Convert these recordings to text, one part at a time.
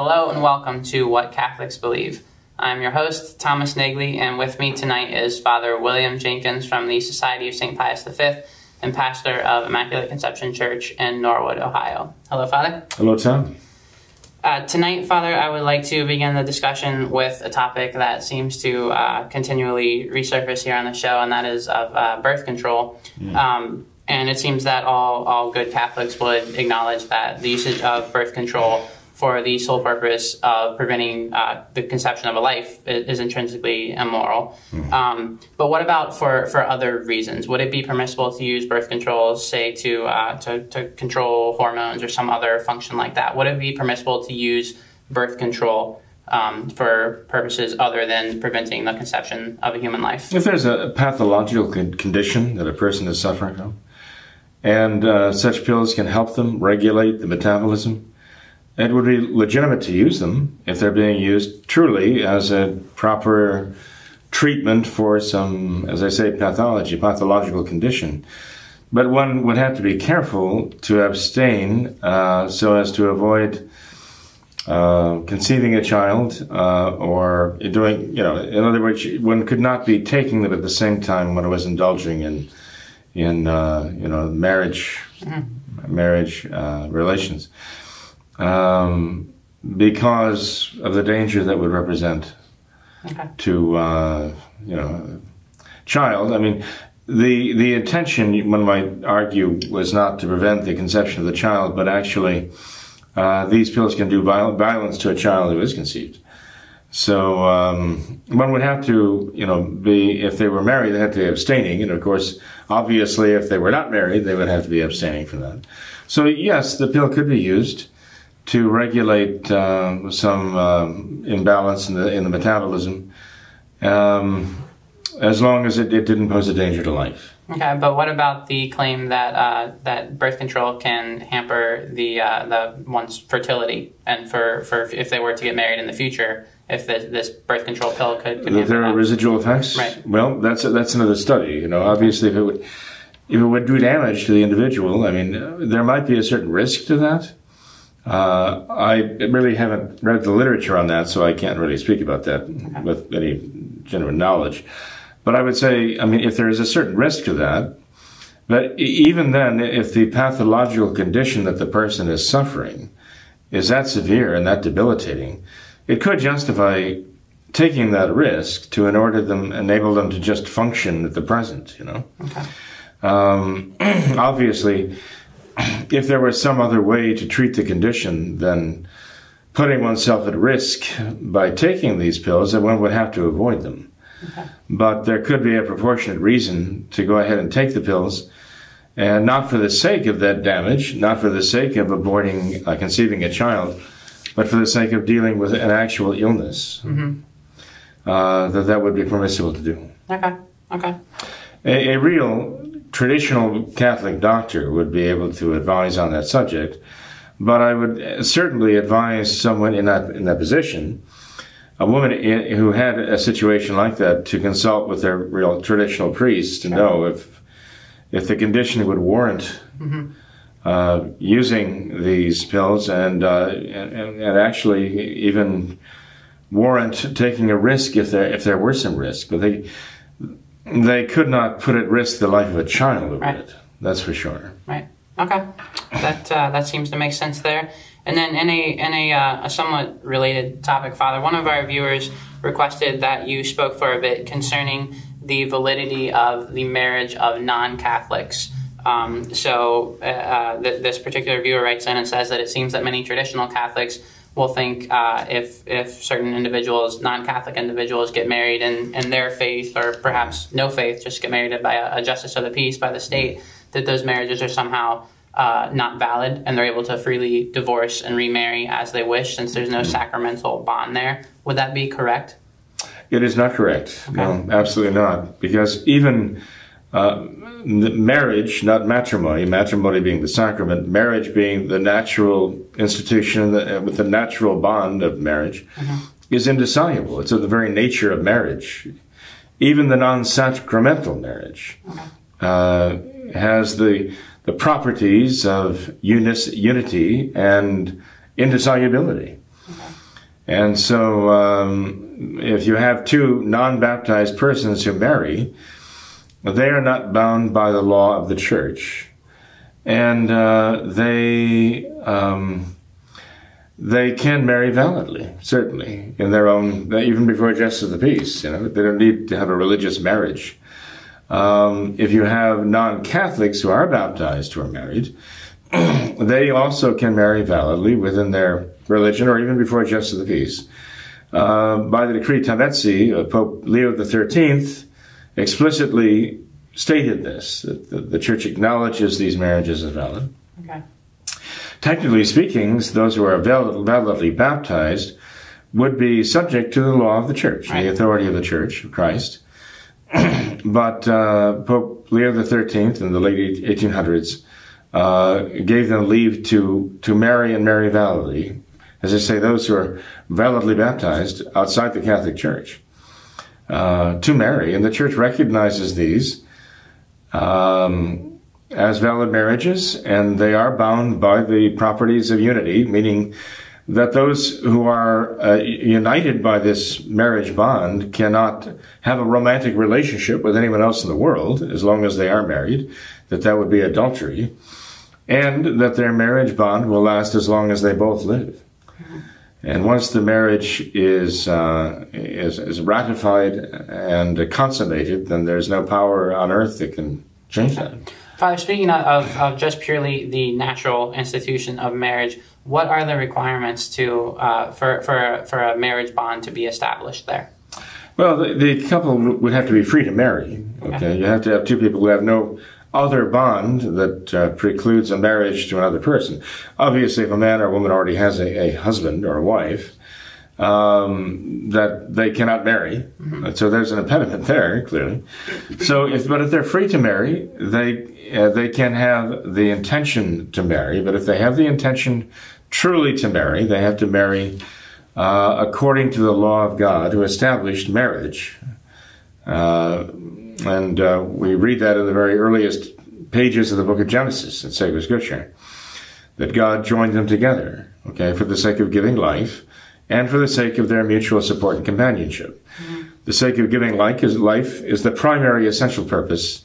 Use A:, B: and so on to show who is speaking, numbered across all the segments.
A: Hello and welcome to What Catholics Believe. I'm your host, Thomas Nagley, and with me tonight is Father William Jenkins from the Society of St. Pius V and pastor of Immaculate Conception Church in Norwood, Ohio. Hello, Father.
B: Hello, Tom.
A: Uh, tonight, Father, I would like to begin the discussion with a topic that seems to uh, continually resurface here on the show, and that is of uh, birth control. Um, and it seems that all, all good Catholics would acknowledge that the usage of birth control for the sole purpose of preventing uh, the conception of a life is, intrinsically immoral. Um, but what about for, for other reasons? Would it be permissible to use birth control, say, to, uh, to, to control hormones or some other function like that? Would it be permissible to use birth control um, for purposes other than preventing the conception of a human life?
B: If there's a pathological con- condition that a person is suffering from, and uh, such pills can help them regulate the metabolism, it would be legitimate to use them if they're being used truly as a proper treatment for some, as I say, pathology, pathological condition. But one would have to be careful to abstain uh, so as to avoid uh, conceiving a child uh, or doing, you know, in other words, one could not be taking them at the same time when it was indulging in, in uh, you know, marriage, marriage uh, relations um, because of the danger that would represent
A: Okay.
B: to uh, you know child. I mean, the the intention one might argue was not to prevent the conception of the child, but actually uh, these pills can do viol- violence to a child who is conceived. So um, one would have to, you know, be if they were married, they had to be abstaining, and of course, obviously, if they were not married, they would have to be abstaining from that. So yes, the pill could be used to regulate um, some um, imbalance in the in the metabolism, um, as long as it, it didn't pose a danger to life.
A: Okay, but what about the claim that uh, that birth control can hamper the uh, the one's fertility, and for, for if they were to get married in the future, if this, this birth control pill could, could
B: there are
A: that?
B: residual effects.
A: Right.
B: Well, that's that's another study. You know, obviously, if it would if it would do damage to the individual, I mean, there might be a certain risk to that. Uh, I really haven't read the literature on that, so I can't really speak about that with any genuine knowledge. But I would say, I mean, if there is a certain risk to that, but even then, if the pathological condition that the person is suffering is that severe and that debilitating, it could justify taking that risk to in order them enable them to just function at the present. You know, um, obviously, if there was some other way to treat the condition, than putting oneself at risk by taking these pills, then one would have to avoid them. But there could be a proportionate reason to go ahead and take the pills, and not for the sake of that damage, not for the sake of aborting, uh, conceiving a child, but for the sake of dealing with an actual illness. Uh, that that would be permissible to do.
A: Okay, okay,
B: A, a real traditional Catholic doctor would be able to advise on that subject, but I would certainly advise someone in that in that position, a woman i- who had a situation like that, to consult with their real traditional priest to know if if the condition would warrant uh, using these pills and, uh, and and actually even warrant taking a risk if there if there were some risk, but they they could not put at risk the life of a child over
A: Right.
B: it. That's for sure.
A: right, okay. That uh, that seems to make sense there. And then in a in a, uh, a somewhat related topic, Father, one of our viewers requested that you spoke for a bit concerning the validity of the marriage of non-Catholics. Um, so uh, uh, th- this particular viewer writes in and says that it seems that many traditional Catholics will think uh, if if certain individuals, non-Catholic individuals, get married in, in their faith or perhaps no faith, just get married by a, a justice of the peace by the state, that those marriages are somehow uh, not valid and they're able to freely divorce and remarry as they wish since there's no sacramental bond there. Would that be correct?
B: It is not correct. Okay. No, absolutely not. Because even uh, marriage, not matrimony, matrimony being the sacrament, marriage being the natural institution uh, with the natural bond of marriage, mm-hmm. is indissoluble. It's of the very nature of marriage. Even the non sacramental marriage uh, has the, the properties of unis, unity and indissolubility. Okay. And so, um, if you have two non baptized persons who marry, they are not bound by the law of the church, and uh, they um, they can marry validly, certainly in their own, even before justice of the peace. You know, they don't need to have a religious marriage. Um, if you have non-Catholics who are baptized who are married, they also can marry validly within their religion or even before justice of the peace. Uh, by the decree Tametsi, uh, Pope Leo XIII explicitly stated this, that the, the church acknowledges these marriages as valid. Okay. Technically speaking, those who are valid, validly baptized would be subject to the law of the church, right. the authority of the church of Christ. but uh, Pope Leo XIII in the late 1800s uh, gave them leave to, to marry and marry validly. As I say, those who are validly baptized outside the Catholic Church uh, to marry, and the church recognizes these um, as valid marriages, and they are bound by the properties of unity, meaning that those who are uh, united by this marriage bond cannot have a romantic relationship with anyone else in the world as long as they are married, that that would be adultery, and that their marriage bond will last as long as they both live. And once the marriage is, uh, is, is ratified and consummated, then there's no power on earth that can change that.
A: Father, speaking of, of just purely the natural institution of marriage, what are the requirements to uh, for, for, for a marriage bond to be established there?
B: Well, the, the couple would have to be free to marry. Okay? okay, you have to have two people who have no other bond that uh, precludes a marriage to another person. Obviously, if a man or a woman already has a, a husband or a wife, um, that they cannot marry. Mm-hmm. So there's an impediment there, clearly. So, if but if they're free to marry, they uh, they can have the intention to marry. But if they have the intention truly to marry, they have to marry uh, according to the law of God, who established marriage. Uh, and uh, we read that in the very earliest pages of the book of Genesis in sacred scripture, that God joined them together, okay, for the sake of giving life and for the sake of their mutual support and companionship. Mm-hmm. The sake of giving life is, life is the primary essential purpose,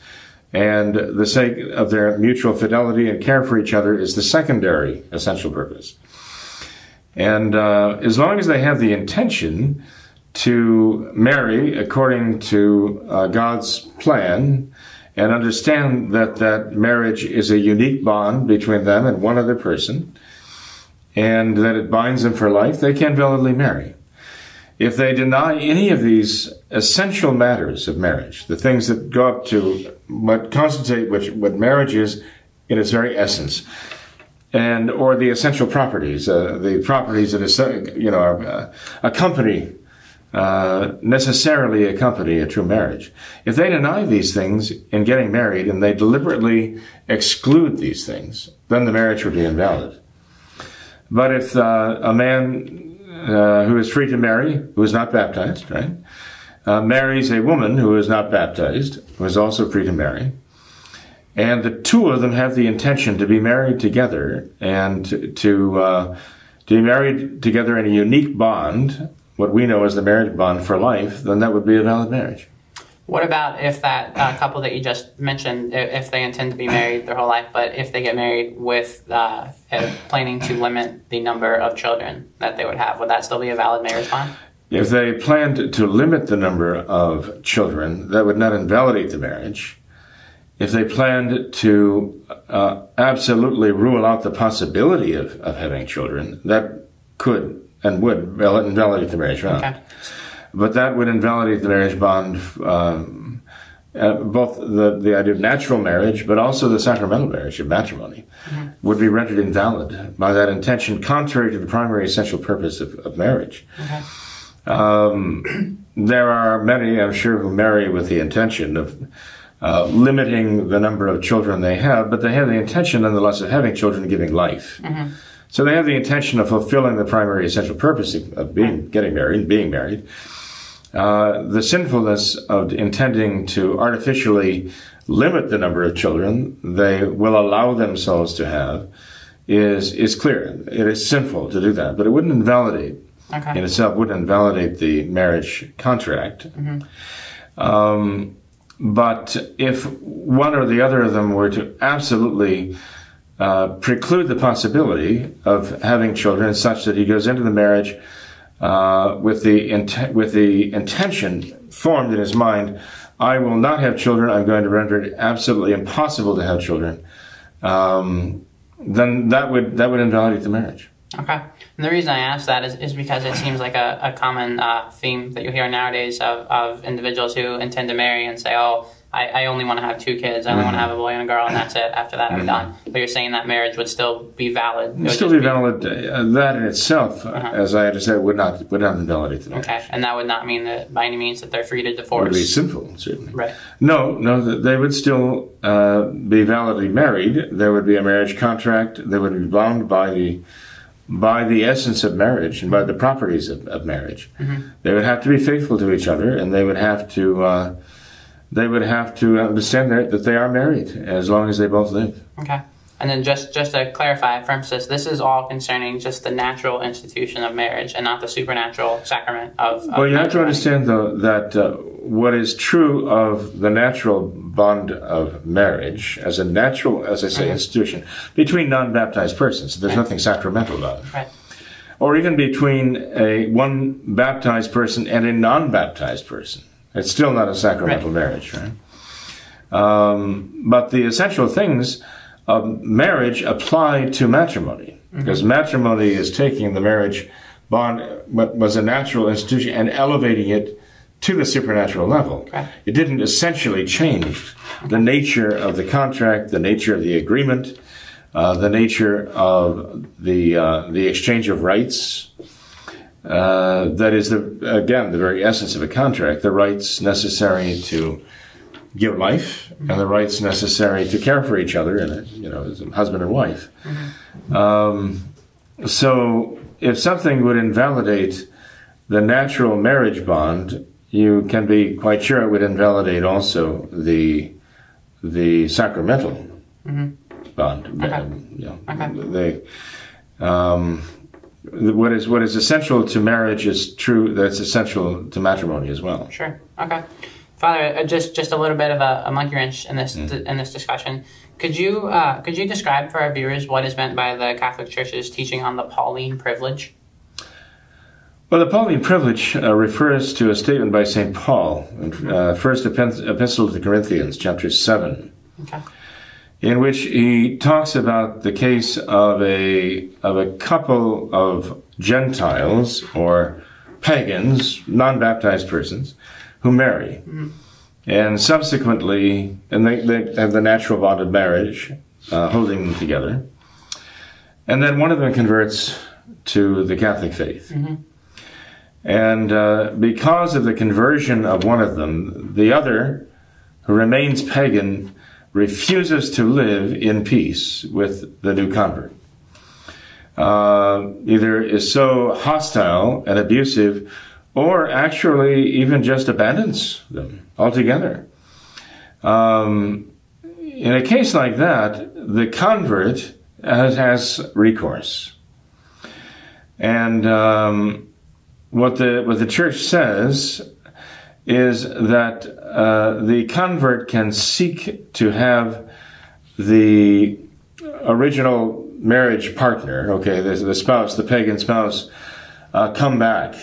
B: and the sake of their mutual fidelity and care for each other is the secondary essential purpose. And uh, as long as they have the intention to marry according to uh, God's plan and understand that that marriage is a unique bond between them and one other person and that it binds them for life, they can validly marry. If they deny any of these essential matters of marriage, the things that go up to what constitute which, what marriage is in its very essence, and or the essential properties, uh, the properties that you know uh, accompany uh, necessarily accompany a true marriage. If they deny these things in getting married and they deliberately exclude these things, then the marriage would be invalid. But if uh, a man uh, who is free to marry, who is not baptized, right, uh, marries a woman who is not baptized, who is also free to marry, and the two of them have the intention to be married together and to, uh, to be married together in a unique bond what we know as the marriage bond for life, then that would be a valid marriage.
A: What about if that uh, couple that you just mentioned, if they intend to be married their whole life, but if they get married with uh, planning to limit the number of children that they would have, would that still be a valid marriage bond?
B: If they planned to limit the number of children, that would not invalidate the marriage. If they planned to uh, absolutely rule out the possibility of, of having children, that could and would invalidate the marriage bond. Okay. But that would invalidate the marriage bond um, uh, both the, the idea of natural marriage, but also the sacramental marriage of matrimony, would be rendered invalid by that intention, contrary to the primary essential purpose of, of marriage. Um, there are many, I'm sure, who marry with the intention of uh, limiting the number of children they have, but they have the intention, nonetheless, of having children and giving life. So they have the intention of fulfilling the primary essential purpose of, being getting married and being married. Uh, the sinfulness of intending to artificially limit the number of children they will allow themselves to have is is clear. It is sinful to do that, but it wouldn't invalidate
A: Okay.
B: in itself wouldn't invalidate the marriage contract. Um, but if one or the other of them were to absolutely uh, preclude the possibility of having children, such that he goes into the marriage uh, with the int- with the intention formed in his mind, I will not have children. I'm going to render it absolutely impossible to have children. Um, then that would that would invalidate the marriage.
A: Okay. And the reason I ask that is, is because it seems like a, a common uh, theme that you hear nowadays of, of individuals who intend to marry and say, oh, I, I only want to have two kids. I only want to have a boy and a girl, and that's it. After that, I'm done. But you're saying that marriage would still be valid. It would
B: still
A: just
B: be valid. Uh, that in itself, uh, as I understand, would not would not invalidate the marriage.
A: Okay. And that would not mean that by any means that they're free to divorce.
B: It would be sinful, certainly.
A: Right.
B: No, no, they would still uh, be validly married. There would be a marriage contract. They would be bound by the by the essence of marriage and by the properties of, of marriage. They would have to be faithful to each other, and they would have to uh, they would have to understand that, that they are married as long as they both live.
A: Okay. And then just just to clarify, for emphasis, this is all concerning just the natural institution of marriage and not the supernatural sacrament of. of
B: Well, you have to understand, though, that uh, what is true of the natural bond of marriage as a natural, as I say, institution between non-baptized persons. There's nothing sacramental about it.
A: Right.
B: Or even between a one baptized person and a non-baptized person. It's still not a sacramental marriage, right? Um, but the essential things of marriage apply to matrimony because matrimony is taking the marriage bond, what was a natural institution, and elevating it to the supernatural level.
A: Okay.
B: It didn't essentially change the nature of the contract, the nature of the agreement, uh, the nature of the uh, the exchange of rights. Uh, that is the again the very essence of a contract, the rights necessary to give life and the rights necessary to care for each other, and you know, as a husband and wife. Um, so, if something would invalidate the natural marriage bond, you can be quite sure it would invalidate also the the sacramental bond.
A: Okay.
B: Um, know,
A: Okay.
B: they, um, what is what is essential to marriage is true. That's essential to matrimony as well.
A: Sure. Okay. Father, uh, just just a little bit of a, a monkey wrench in this in this discussion. Could you uh, could you describe for our viewers what is meant by the Catholic Church's teaching on the Pauline privilege?
B: Well, the Pauline privilege uh, refers to a statement by St. Paul in uh, First Epi- Epistle to the Corinthians, chapter 7,
A: Okay.
B: In which he talks about the case of a, of a couple of Gentiles or pagans, non baptized persons, who marry. And subsequently, and they, they have the natural bond of marriage uh, holding them together. And then one of them converts to the Catholic faith. And uh, because of the conversion of one of them, the other, who remains pagan, refuses to live in peace with the new convert. Uh, either is so hostile and abusive, or actually even just abandons them altogether. Um, in a case like that, the convert has, has recourse. And um, what the what the church says is that uh, the convert can seek to have the original marriage partner, okay, the, the spouse, the pagan spouse, uh, come back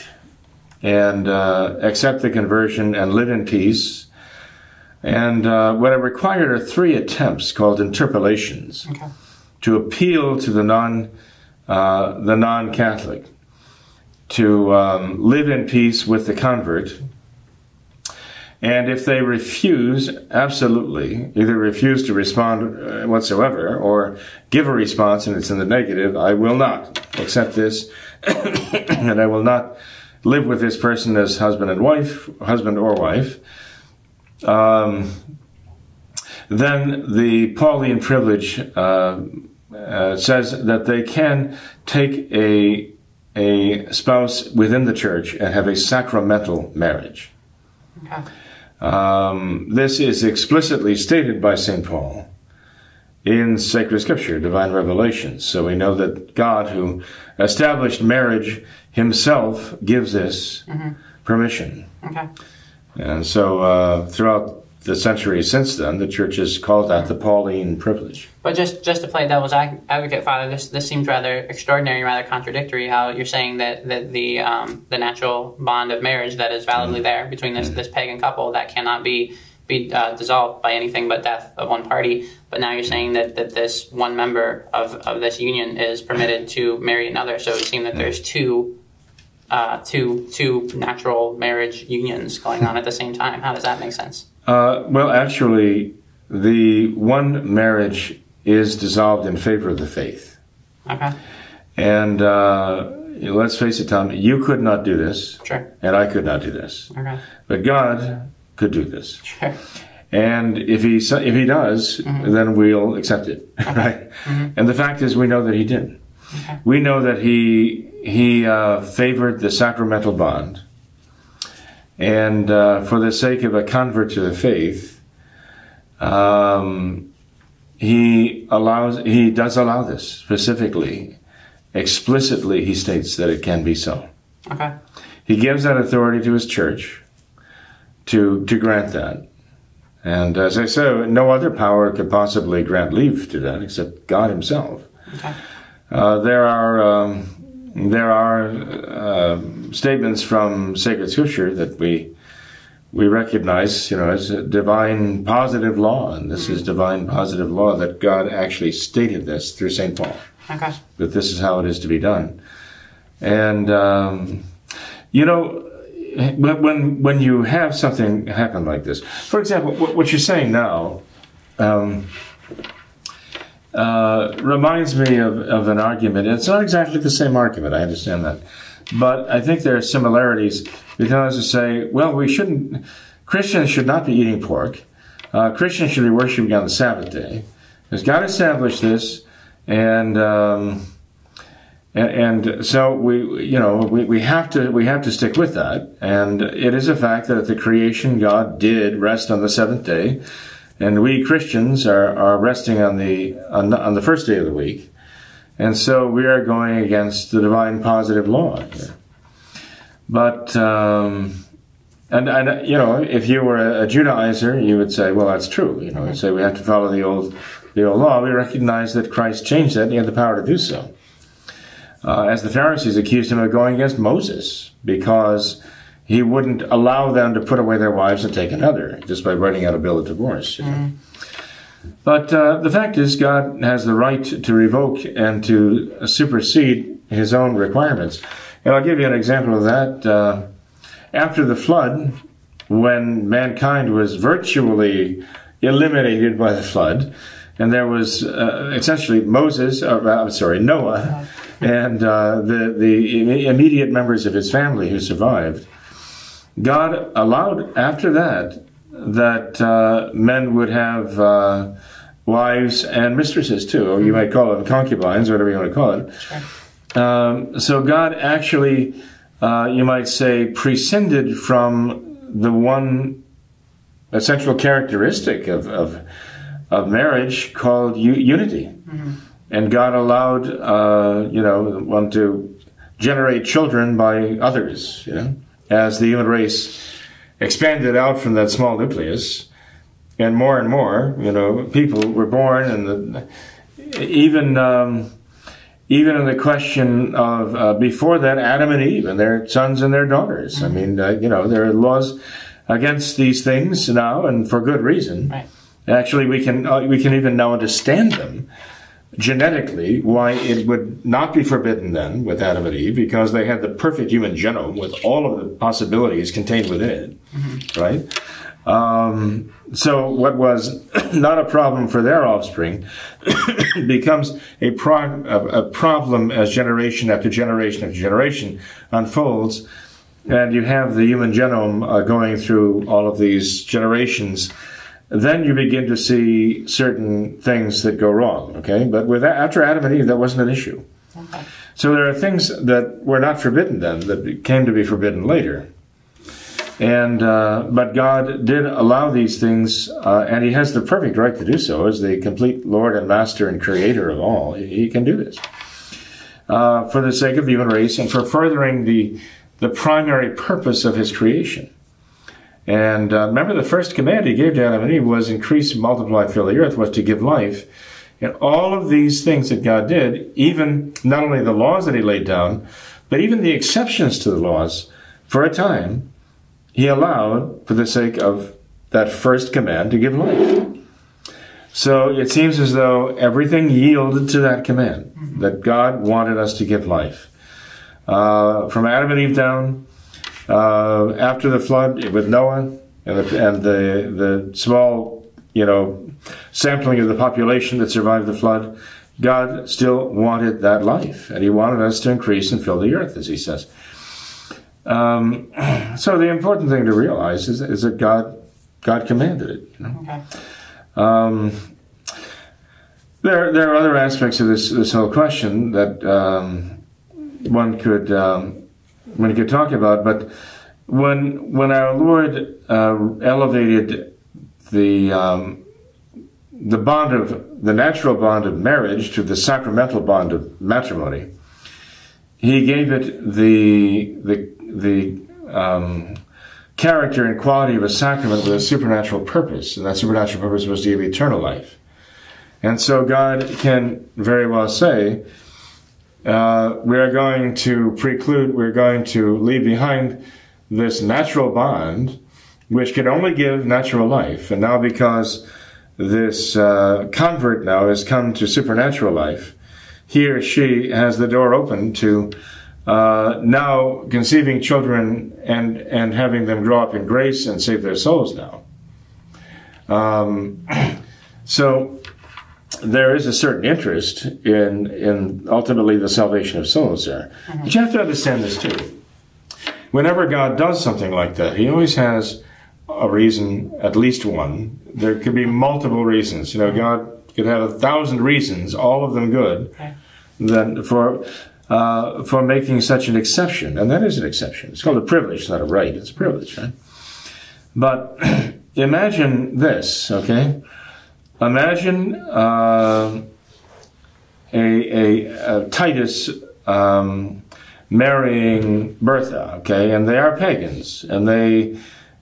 B: and uh, accept the conversion and live in peace. And uh, what it required are three attempts called interpellations
A: Okay.
B: to appeal to the non uh, the non Catholic to um, live in peace with the convert And if they refuse, absolutely, either refuse to respond uh, whatsoever or give a response and it's in the negative, I will not accept this and I will not live with this person as husband and wife, husband or wife. Um, then the Pauline privilege uh, uh, says that they can take a a spouse within the church and have a sacramental marriage. Okay. Um, this is explicitly stated by St. Paul in sacred scripture, divine revelation. So we know that God, who established marriage himself, gives this mm-hmm. permission. Okay. And so uh, throughout the centuries since then, the church has called that the Pauline privilege.
A: But just just to play devil's advocate, Father, this this seems rather extraordinary, rather contradictory. How you're saying that, that the um, the natural bond of marriage that is validly mm. there between this mm. this pagan couple that cannot be be uh, dissolved by anything but death of one party. But now you're saying that, that this one member of, of this union is permitted to marry another. So it seems that there's two uh, two two natural marriage unions going on at the same time. How does that make sense?
B: Uh, well, actually, the one marriage is dissolved in favor of the faith.
A: Okay.
B: And uh, let's face it, Tom, you could not do this.
A: Sure.
B: And I could not do this.
A: Okay.
B: But God could do this.
A: Sure.
B: And if he if he does, mm-hmm. then we'll accept it, okay. right? Mm-hmm. And the fact is, we know that he did. Okay. We know that he he uh, favored the sacramental bond and uh, for the sake of a convert to the faith, um, he allows, he does allow this specifically, explicitly. He states that it can be so.
A: Okay.
B: He gives that authority to his church to to grant that. And as I said, no other power could possibly grant leave to that except God Himself. Okay. Uh, there are um, there are uh, statements from sacred scripture that we we recognize, you know, as a divine positive law, and this is divine positive law that God actually stated this through Saint Paul.
A: Okay.
B: That this is how it is to be done, and um, you know, when when you have something happen like this, for example, what you're saying now. Um, uh, reminds me of, of an argument. It's not exactly the same argument, I understand that. But I think there are similarities because to say, well, we shouldn't, Christians should not be eating pork. Uh, Christians should be worshiping on the Sabbath day. Because God established this, and, um, and, and so we, you know, we, we have to we have to stick with that. And it is a fact that at the creation, God did rest on the seventh day. And we Christians are, are resting on the, on, on the first day of the week. And so we are going against the divine positive law here. But, um, and, and, you know, if you were a, Judaizer, you would say, well, that's true. You know, you'd say we have to follow the old, the old law. We recognize that Christ changed that and he had the power to do so. Uh, as the Pharisees accused him of going against Moses because he wouldn't allow them to put away their wives and take another just by writing out a bill of divorce. You know? mm. But uh, the fact is, God has the right to revoke and to supersede his own requirements. And I'll give you an example of that. Uh, after the flood, when mankind was virtually eliminated by the flood, and there was uh, essentially Moses, uh, I'm sorry, Noah, and uh, the, the immediate members of his family who survived. God allowed after that that uh, men would have uh, wives and mistresses too, or you might call them concubines, whatever you want to call it. Sure. Um, so God actually, uh, you might say, prescinded from the one essential characteristic of, of, of marriage called u- unity. Mm-hmm. And God allowed, uh, you know, one to generate children by others, you know as the human race expanded out from that small nucleus, and more and more, you know, people were born, and the, even um, even in the question of uh, before that, Adam and Eve and their sons and their daughters. I mean, uh, you know, there are laws against these things now, and for good reason.
A: Right.
B: Actually, we can uh, we can even now understand them genetically why it would not be forbidden then with Adam and Eve because they had the perfect human genome with all of the possibilities contained within it, mm-hmm. right? Um, so what was not a problem for their offspring becomes a, pro- a, a problem as generation after generation after generation unfolds, and you have the human genome uh, going through all of these generations. Then you begin to see certain things that go wrong. Okay, but with after Adam and Eve, that wasn't an issue. Okay. So there are things that were not forbidden then that came to be forbidden later. And uh, but God did allow these things, uh, and He has the perfect right to do so, as the complete Lord and Master and Creator of all. He can do this uh, for the sake of the human race and for furthering the the primary purpose of His creation. And uh, remember, the first command He gave to Adam and Eve was increase, multiply, fill the earth, was to give life. And all of these things that God did, even not only the laws that He laid down, but even the exceptions to the laws, for a time he allowed for the sake of that first command to give life. So it seems as though everything yielded to that command that God wanted us to give life. Uh, from Adam and Eve down, uh, after the flood with Noah and, the, and the, the small, you know, sampling of the population that survived the flood, God still wanted that life, and He wanted us to increase and fill the earth, as He says. Um, so the important thing to realize is, is that God God commanded it. You know? Okay. Um, there, there are other aspects of this this whole question that um, one could um, one could talk about, but when when our Lord uh, elevated the um, the bond of the natural bond of marriage to the sacramental bond of matrimony, he gave it the the the um, character and quality of a sacrament with a supernatural purpose, and that supernatural purpose was to give eternal life. And so God can very well say, uh, we are going to preclude, we're going to leave behind this natural bond, which can only give natural life. And now, because this uh, convert now has come to supernatural life, he or she has the door open to uh, now conceiving children and and having them grow up in grace and save their souls now. Um, so there is a certain interest in in ultimately the salvation of souls there. Mm-hmm. But you have to understand this too. Whenever God does something like that, He always has a reason, at least one. There could be multiple reasons. You know, God could have a thousand reasons, all of them good. Okay. Then for uh, for making such an exception, and that is an exception. It's called a privilege, not a right. It's a privilege, right? But imagine this, okay? Imagine uh, a, a, a, Titus um, marrying Bertha, okay? And they are pagans, and they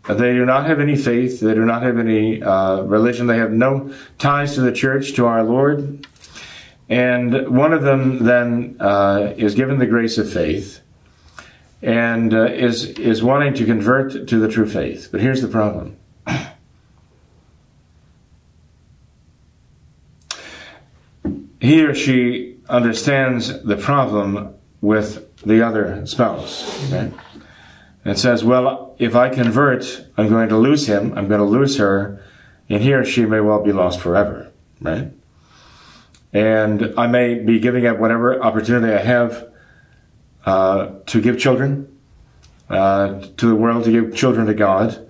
B: they do not have any faith. They do not have any uh, religion. They have no ties to the church, to our Lord. And one of them then uh, is given the grace of faith and uh, is, is wanting to convert to the true faith. But here's the problem. He or she understands the problem with the other spouse. Right? And says, well, if I convert, I'm going to lose him, I'm going to lose her, and he or she may well be lost forever. Right? and I may be giving up whatever opportunity I have uh, to give children uh, to the world, to give children to God,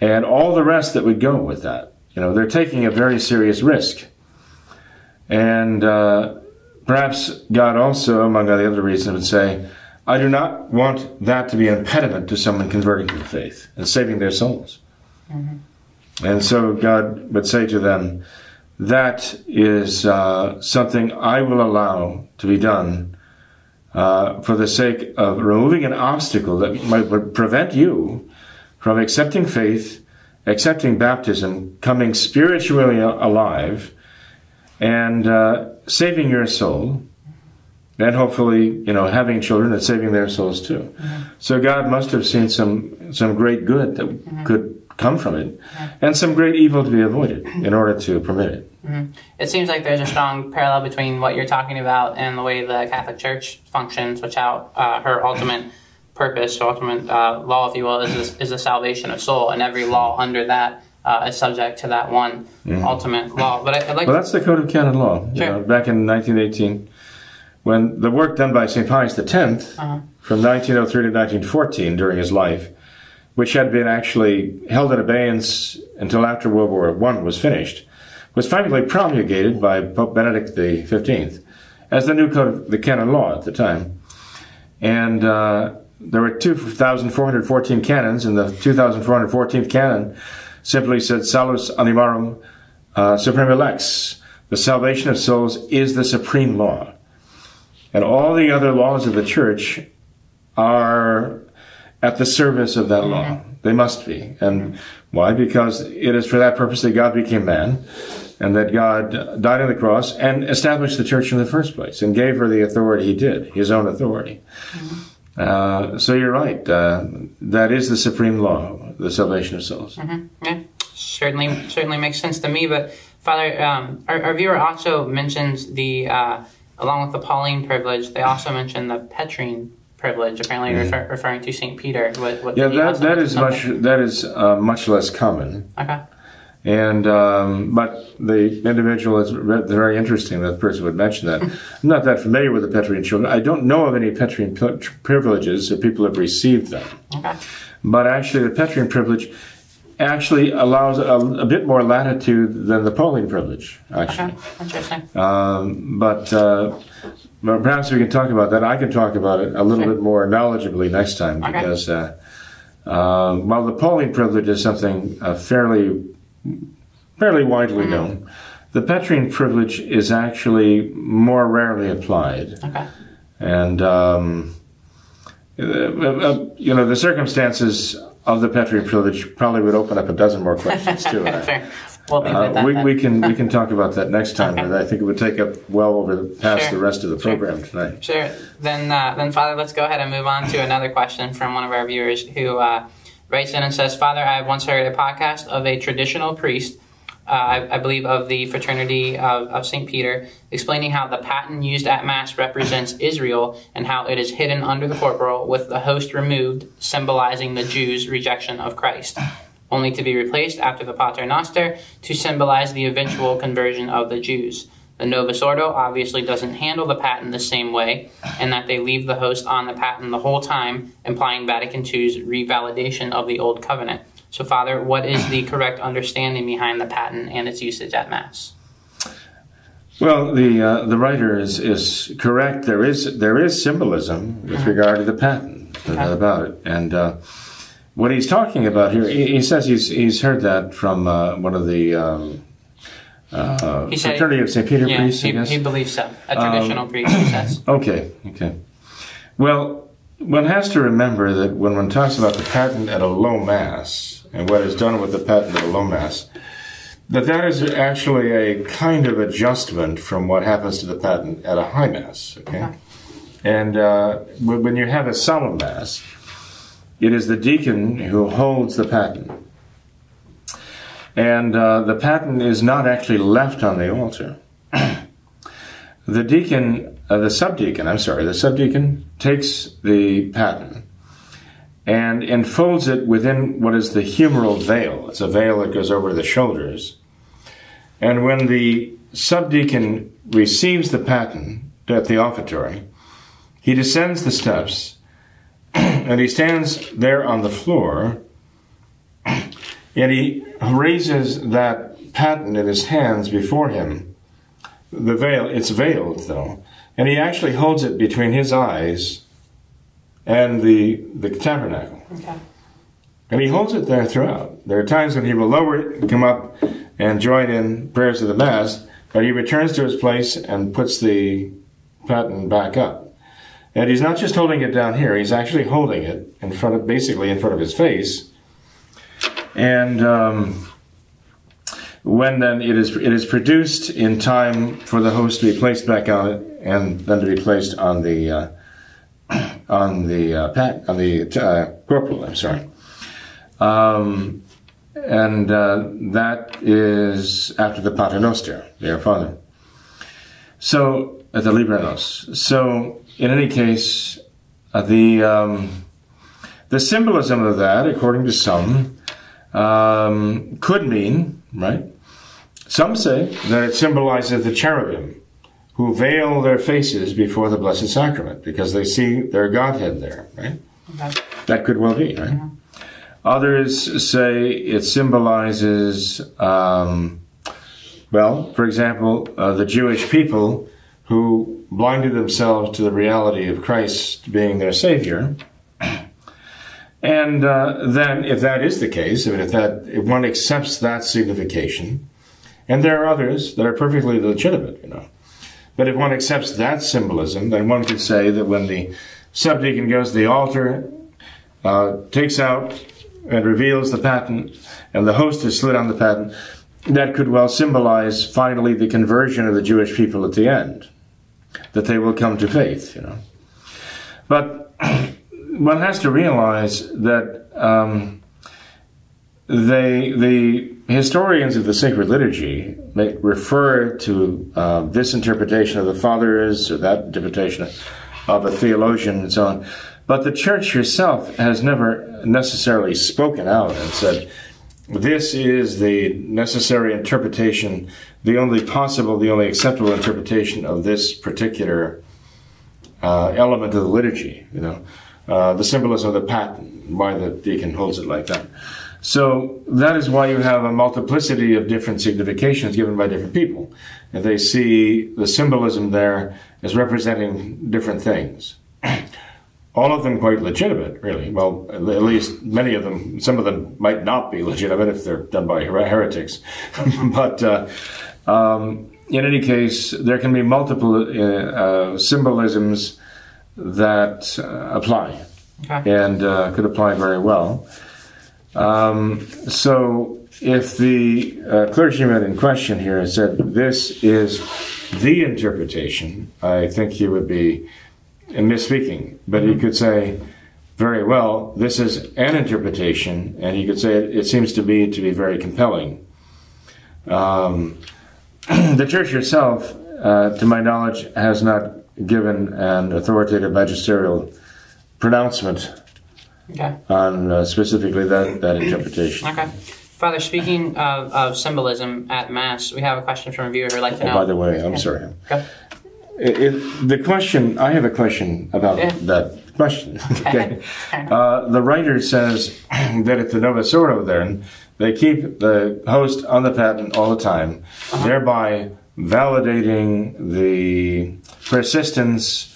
B: and all the rest that would go with that. You know, they're taking a very serious risk, and uh, perhaps God also, among the other reasons, would say, "I do not want that to be an impediment to someone converting to the faith and saving their souls." Mm-hmm. And so God would say to them that is uh, something I will allow to be done uh, for the sake of removing an obstacle that might would prevent you from accepting faith, accepting baptism, coming spiritually alive, and uh, saving your soul, and hopefully, you know, having children and saving their souls too. Mm-hmm. So God must have seen some some great good that mm-hmm. could come from it, and some great evil to be avoided in order to permit it.
A: Mm-hmm. It seems like there's a strong parallel between what you're talking about and the way the Catholic Church functions, which out uh, her ultimate purpose, ultimate uh, law, if you will, is, is the salvation of soul, and every law under that uh, is subject to that one mm-hmm. ultimate law. But I, would like
B: well, that's the Code of Canon Law. Sure. Know, back in 1918, when the work done by St. Pius X uh-huh. from 1903 to 1914 during his life, which had been actually held in abeyance until after World War I was finished, was finally promulgated by Pope Benedict XV as the new code of the canon law at the time. And uh, there were 2,414 canons, and the 2,414th canon simply said, Salus animarum uh, suprema lex. The salvation of souls is the supreme law. And all the other laws of the church are at the service of that law. They must be. And why? Because it is for that purpose that God became man and that God died on the cross and established the church in the first place and gave her the authority he did, his own authority. Uh, so you're right. Uh, that is the supreme law, the salvation of souls.
A: Mm-hmm. Yeah, certainly, certainly makes sense to me. But Father, um, our, our, viewer also mentions the, uh, along with the Pauline privilege, they also mention the Petrine privilege, apparently mm. refer, referring to Saint Peter. What, what
B: yeah, that that is much that is uh, much less common.
A: Okay.
B: And um, but the individual is very interesting that the person would mention that. I'm not that familiar with the Petrine children. I don't know of any Petrine privileges if people have received them.
A: Okay.
B: But actually, the Petrine privilege actually allows a, a, bit more latitude than the Pauline privilege. Actually,
A: okay. interesting.
B: Um, but, uh, perhaps we can talk about that. I can talk about it a little sure. bit more knowledgeably next time
A: okay.
B: because uh, uh, while the Pauline privilege is something uh, fairly fairly widely mm-hmm. known. The Petrine privilege is actually more rarely applied.
A: Okay.
B: And, um, uh, uh, you know, the circumstances of the Petrine privilege probably would open up a dozen more questions too.
A: We'll uh,
B: we, we, can we can talk about that next time, okay. I think it would take up well over the, past sure. the rest of the program
A: sure.
B: tonight.
A: Sure. Then, uh, then Father, let's go ahead and move on to another question from one of our viewers who uh, writes in and says, Father, I have once heard a podcast of a traditional priest uh, I, I, believe, of the Fraternity of, of St. Peter, explaining how the paten used at Mass represents Israel and how it is hidden under the corporal with the host removed, symbolizing the Jews' rejection of Christ, only to be replaced after the Pater Noster to symbolize the eventual conversion of the Jews. The Novus Ordo obviously doesn't handle the paten the same way, and that they leave the host on the paten the whole time, implying Vatican II's revalidation of the Old Covenant. So, Father, what is the correct understanding behind the paten and its usage at Mass?
B: Well, the uh, the writer is, is correct. There is there is symbolism with mm-hmm. regard to the paten okay. about it, and uh, what he's talking about here, he, he, says he's he's heard that from uh, one of the um, uh, he fraternity of St. Peter
A: yeah,
B: priests.
A: He, he, believes so. A traditional um, priest, says.
B: Okay, okay. Well, one has to remember that when one talks about the paten at a low mass, and what is done with the paten at a low mass, that that is actually a kind of adjustment from what happens to the paten at a high mass. Okay, okay. and uh, when you have a solemn mass, it is the deacon who holds the paten, and uh, the paten is not actually left on the altar. the deacon, uh, the subdeacon, I'm sorry, the subdeacon takes the paten and enfolds it within what is the humeral veil. It's a veil that goes over the shoulders. And when the subdeacon receives the paten at the offertory, he descends the steps and he stands there on the floor and he raises that paten in his hands before him. The veil, it's veiled though, and he actually holds it between his eyes and the, the tabernacle.
A: Okay.
B: And he holds it there throughout. There are times when he will lower it come up and join in prayers of the Mass, but he returns to his place and puts the paten back up. And he's not just holding it down here, he's actually holding it in front of, basically in front of his face. And um, when then it is, it is produced in time for the host to be placed back on it and then to be placed on the, uh, on the uh, pat, on the uh, corporal. I'm sorry, um, and uh, that is after the Paternoster, their father. So at the Libera Nos. So in any case, uh, the um, the symbolism of that, according to some, um, could mean, right? Some say that it symbolizes the cherubim who veil their faces before the Blessed Sacrament because they see their Godhead there, right?
A: Okay.
B: That could well be, right? Others say it symbolizes, um, well, for example, uh, the Jewish people who blinded themselves to the reality of Christ being their Savior. And uh, then, if that is the case, I mean, if that if one accepts that signification, and there are others that are perfectly legitimate, you know, but if one accepts that symbolism, then one could say that when the subdeacon goes to the altar, uh, takes out and reveals the paten, and the host is slid on the paten, that could well symbolize finally the conversion of the Jewish people at the end, that they will come to faith, you know. But one has to realize that um, they, the historians of the sacred liturgy may refer to uh, this interpretation of the fathers or that interpretation of a theologian and so on. But the church herself has never necessarily spoken out and said, this is the necessary interpretation, the only possible, the only acceptable interpretation of this particular uh, element of the liturgy, you know, uh, the symbolism of the paten, why the deacon holds it like that. So that is why you have a multiplicity of different significations given by different people. And they see the symbolism there as representing different things. All of them quite legitimate, really. Well, at least many of them, some of them might not be legitimate if they're done by her- heretics. but uh, um, in any case, there can be multiple uh, uh, symbolisms that uh, apply
A: Okay.
B: and uh, could apply very well. Um, so, if the uh, clergyman in question here said this is the interpretation, I think he would be misspeaking. But he could say very well, this is an interpretation, and he could say it, it seems to be to be very compelling. Um, the church herself, uh, to my knowledge, has not given an authoritative magisterial pronouncement
A: Okay.
B: on uh, specifically that, that interpretation.
A: Okay. Father, speaking of, of symbolism at Mass, we have a question from a viewer who'd like to know.
B: Oh, by the way, I'm sorry.
A: Go.
B: It, it, the question, I have a question about
A: Yeah.
B: that question. Okay. Uh, the writer says that at the Novus Ordo, then, they keep the host on the paten all the time, thereby validating the persistence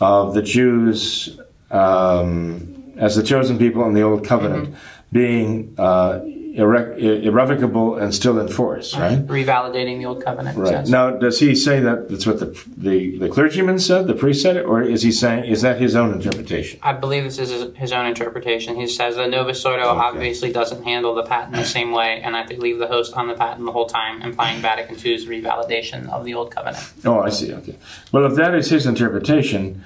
B: of the Jews um, as the chosen people in the Old Covenant being uh, irrevocable and still in force, right?
A: Revalidating the Old Covenant.
B: Right. Now, does he say that that's what the, the, the clergyman said, the priest said it, or is he saying, is that his own interpretation?
A: I believe this is his, own interpretation. He says the Novus Ordo obviously doesn't handle the paten the same way, and that they leave the host on the paten the whole time, implying Vatican II's revalidation of the Old Covenant.
B: Oh, I see. Okay. Well, if that is his interpretation,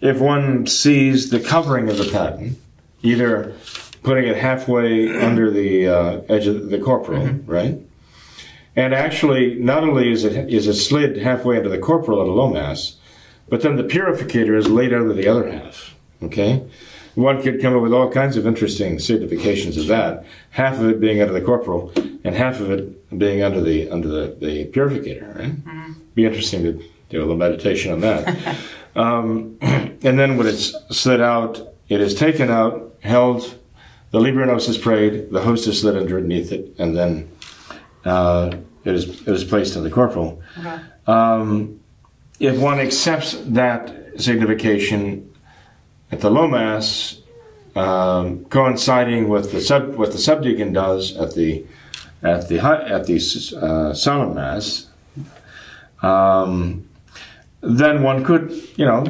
B: if one sees the covering of the paten, either putting it halfway under the uh, edge of the corporal, right? And actually, not only is it is it slid halfway into the corporal at a low mass, but then the purificator is laid under the other half. Okay, one could come up with all kinds of interesting significations of that. Half of it being under the corporal, and half of it being under the under the, the purificator. Right? Be interesting to do a little meditation on that. um, and then when it's slid out, it is taken out, held. The Libera Nos is prayed. The host is slid underneath it, and then uh, it is it is placed in the corporal.
A: Okay.
B: Um, if one accepts that signification at the low mass, um, coinciding with the sub what the subdeacon does at the at the hi- at the uh, solemn mass, um, then one could you know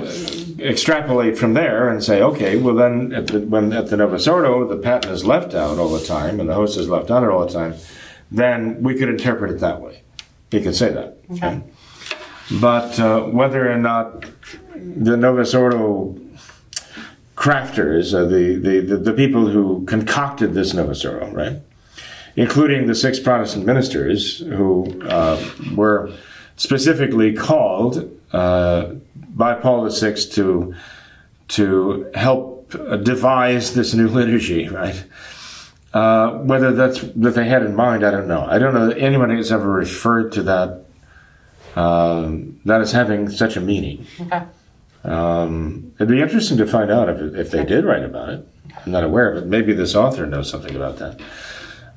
B: extrapolate from there and say, okay, well then at the, when at the Novus Ordo the paten is left out all the time and the host is left under all the time, then we could interpret it that way. You could say that.
A: Okay.
B: But uh, whether or not the Novus Ordo crafters, uh, the, the, the, the people who concocted this Novus Ordo, right, including the six Protestant ministers who uh, were specifically called uh, by Paul VI to, to help devise this new liturgy, right? Uh, whether that's that they had in mind, I don't know. I don't know that anyone has ever referred to that um, that as having such a meaning.
A: Okay.
B: Um, it'd be interesting to find out if, if they did write about it. I'm not aware of it. Maybe this author knows something about that.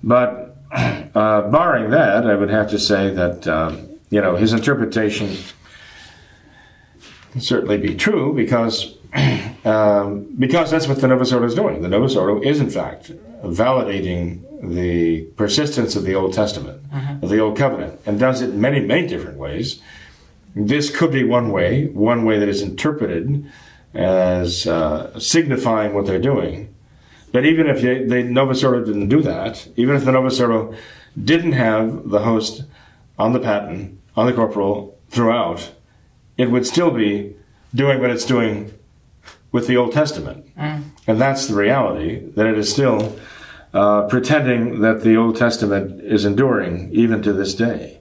B: But uh, barring that, I would have to say that um, you know his interpretation can certainly be true because um, because that's what the Novus Ordo is doing. The Novus Ordo is in fact validating the persistence of the Old Testament, of the Old Covenant, and does it in many many different ways. This could be one way, one way that is interpreted as uh, signifying what they're doing. But even if they, the Novus Ordo didn't do that, even if the Novus Ordo didn't have the host on the paten, on the corporal throughout, it would still be doing what it's doing with the Old Testament. And that's the reality, that it is still uh, pretending that the Old Testament is enduring even to this day.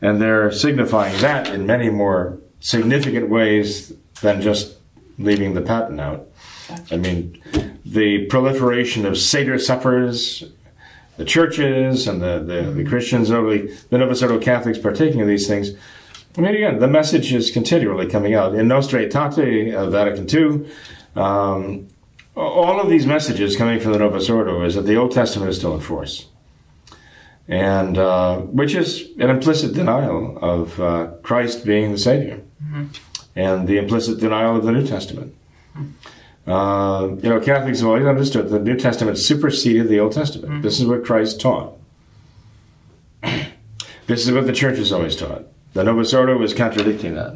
B: And they're signifying that in many more significant ways than just leaving the paten out. I mean, the proliferation of Seder suppers, the churches and the, the, the Christians, the, the Novus Ordo Catholics partaking of these things. I mean, again, the message is continually coming out. In Nostra Aetate, uh, Vatican II, um, all of these messages coming from the Novus Ordo is that the Old Testament is still in force. And uh, which is an implicit denial of uh, Christ being the Savior, and the implicit denial of the New Testament. Uh, you know, Catholics have always understood the New Testament superseded the Old Testament. This is what Christ taught. this is what the Church has always taught. The Novus Ordo is contradicting that,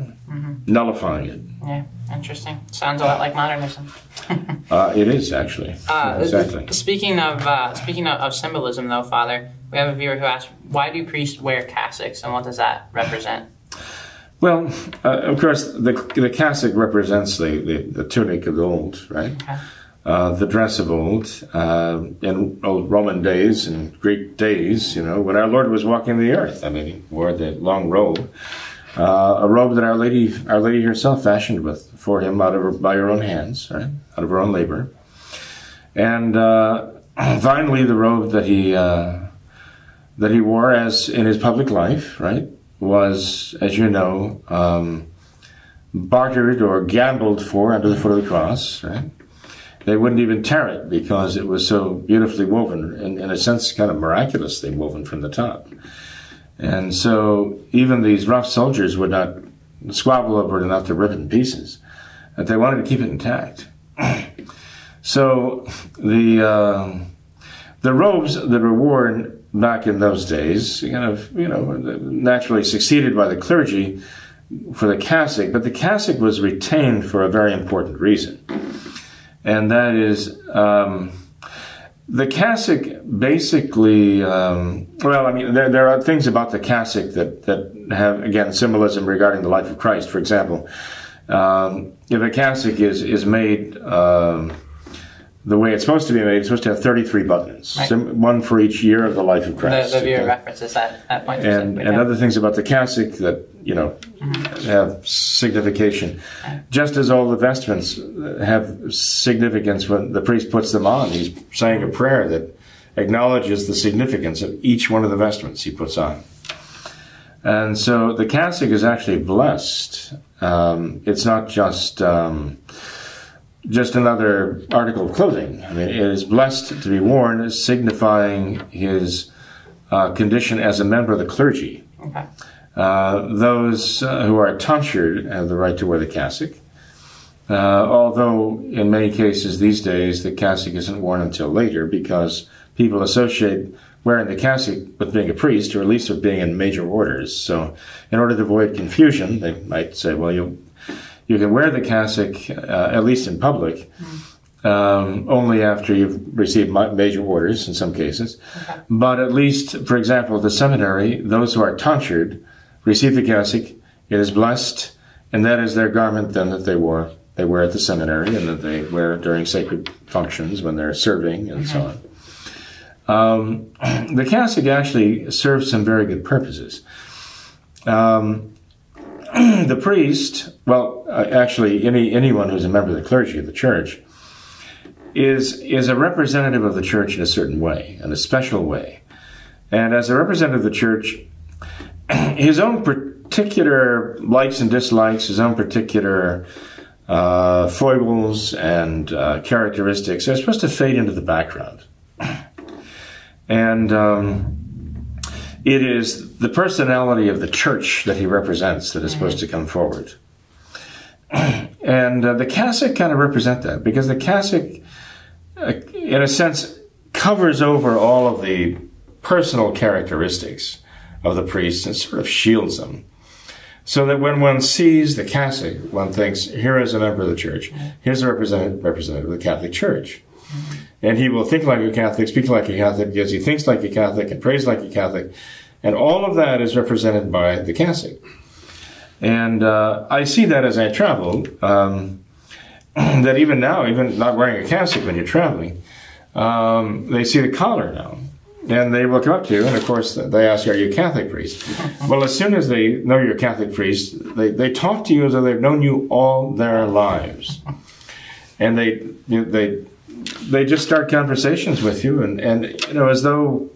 B: nullifying it.
A: Yeah, interesting. Sounds a lot like modernism.
B: Uh, it is actually
A: Uh,
B: exactly.
A: Speaking of uh, speaking of, of symbolism, though, Father, we have a viewer who asked, "Why do priests wear cassocks, and what does that represent?"
B: Well, uh, of course, the the cassock represents the, the, the tunic of old, right?
A: Okay.
B: Uh, the dress of old. Uh, in old Roman days and Greek days, you know, when our Lord was walking the earth, I mean, he wore the long robe, uh, a robe that Our Lady, Our Lady herself fashioned with for him out of her, by her own hands, right, out of her own labor, and uh, finally the robe that he uh, that he wore as in his public life, right, was, as you know, um, bartered or gambled for under the foot of the cross, right? They wouldn't even tear it because it was so beautifully woven, and in a sense, kind of miraculously woven from the top. And so even these rough soldiers would not squabble over it enough to rip it in pieces. That they wanted to keep it intact. so the uh, the robes that were worn back in those days, kind of you know, naturally succeeded by the clergy for the cassock, but the cassock was retained for a very important reason, and that is. Um, the cassock basically, um, well, I mean, there, there are things about the cassock that, that have, again, symbolism regarding the life of Christ. For example, um, if a cassock is, is made um, the way it's supposed to be made, it's supposed to have 33 buttons,
A: Right.
B: sim- one for each year of the life of Christ.
A: the viewer
B: okay?
A: references that that point.
B: and, and
A: yeah.
B: other things about the cassock that you know have signification. Just as all the vestments have significance when the priest puts them on, he's saying a prayer that acknowledges the significance of each one of the vestments he puts on. And so the cassock is actually blessed. Um, it's not just um, just another article of clothing. I mean, it is blessed to be worn, signifying his uh, condition as a member of the clergy.
A: Okay.
B: Uh, those uh, who are tonsured have the right to wear the cassock. Uh, although in many cases these days the cassock isn't worn until later because people associate wearing the cassock with being a priest or at least with being in major orders. So in order to avoid confusion, they might say, well, you you can wear the cassock uh, at least in public um, only after you've received major orders in some cases. But at least, for example, at the seminary, those who are tonsured receive the cassock. It is blessed, and that is their garment then that they wore. They wear at the seminary, and that they wear during sacred functions when they're serving, and so on. Um, the cassock actually serves some very good purposes. Um, the priest, well, uh, actually, any anyone who's a member of the clergy of the church, is is a representative of the church in a certain way, in a special way. And as a representative of the church, his own particular likes and dislikes, his own particular uh, foibles and uh, characteristics are supposed to fade into the background. And um, it is the personality of the church that he represents that is supposed to come forward. And uh, the cassock kind of represent that because the cassock, uh, in a sense, covers over all of the personal characteristics of the priest and sort of shields them. So that when one sees the cassock, one thinks, here is a member of the church. Here's a representative, representative of the Catholic Church. And he will think like a Catholic, speak like a Catholic, because he thinks like a Catholic and prays like a Catholic. And all of that is represented by the cassock. And uh, I see that as I travel, um, that even now, even not wearing a cassock when you're traveling, um, they see the collar now. And they look up to you, and of course, they ask Are you a Catholic priest? well, as soon as they know you're a Catholic priest, they, they talk to you as though they've known you all their lives. And they, they, they just start conversations with you, and, and you know, as though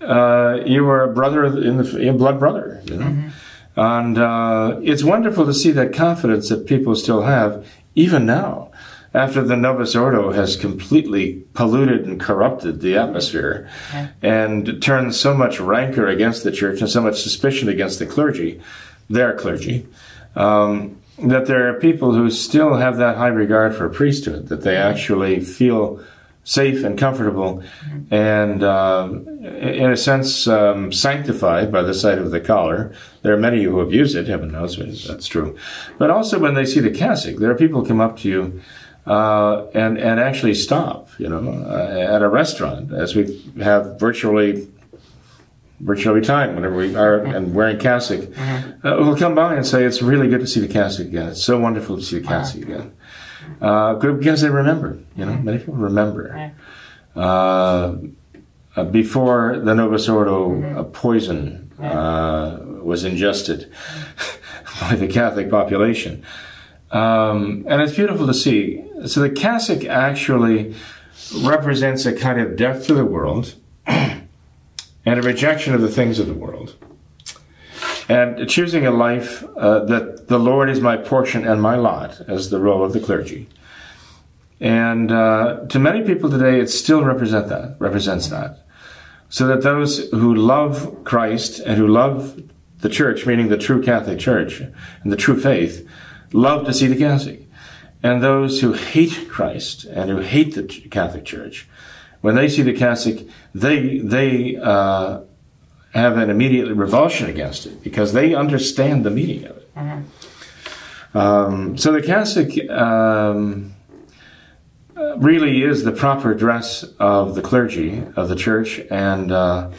B: uh, you were a brother in the blood brother, you know. Mm-hmm. And uh, it's wonderful to see that confidence that people still have, even now, after the Novus Ordo has completely polluted and corrupted the atmosphere yeah. and turned so much rancor against the church and so much suspicion against the clergy, their clergy, um, that there are people who still have that high regard for priesthood, that they actually feel safe and comfortable, and uh, in a sense um, sanctified by the sight of the collar. There are many who abuse it, heaven knows that's true. But also when they see the cassock, there are people who come up to you uh, and and actually stop, you know, uh, at a restaurant as we have virtually virtually time whenever we are and wearing cassock. Mm-hmm. Uh, will come by and say it's really good to see the cassock again. It's so wonderful to see the cassock again uh, because they remember. You know, many people remember. Uh, uh, before the Novus Ordo mm-hmm. poison uh, was ingested by the Catholic population. Um, and it's beautiful to see. So the cassock actually represents a kind of death to the world and a rejection of the things of the world and choosing a life uh, that the Lord is my portion and my lot as the role of the clergy. And uh, to many people today, it still represent that, represents that. So that those who love Christ and who love the church, meaning the true Catholic Church and the true faith, love to see the cassock. And those who hate Christ and who hate the Catholic Church, when they see the cassock, they they uh, have an immediate revulsion against it because they understand the meaning of it. Mm-hmm. Um, so the cassock um, really is the proper dress of the clergy of the church, and uh,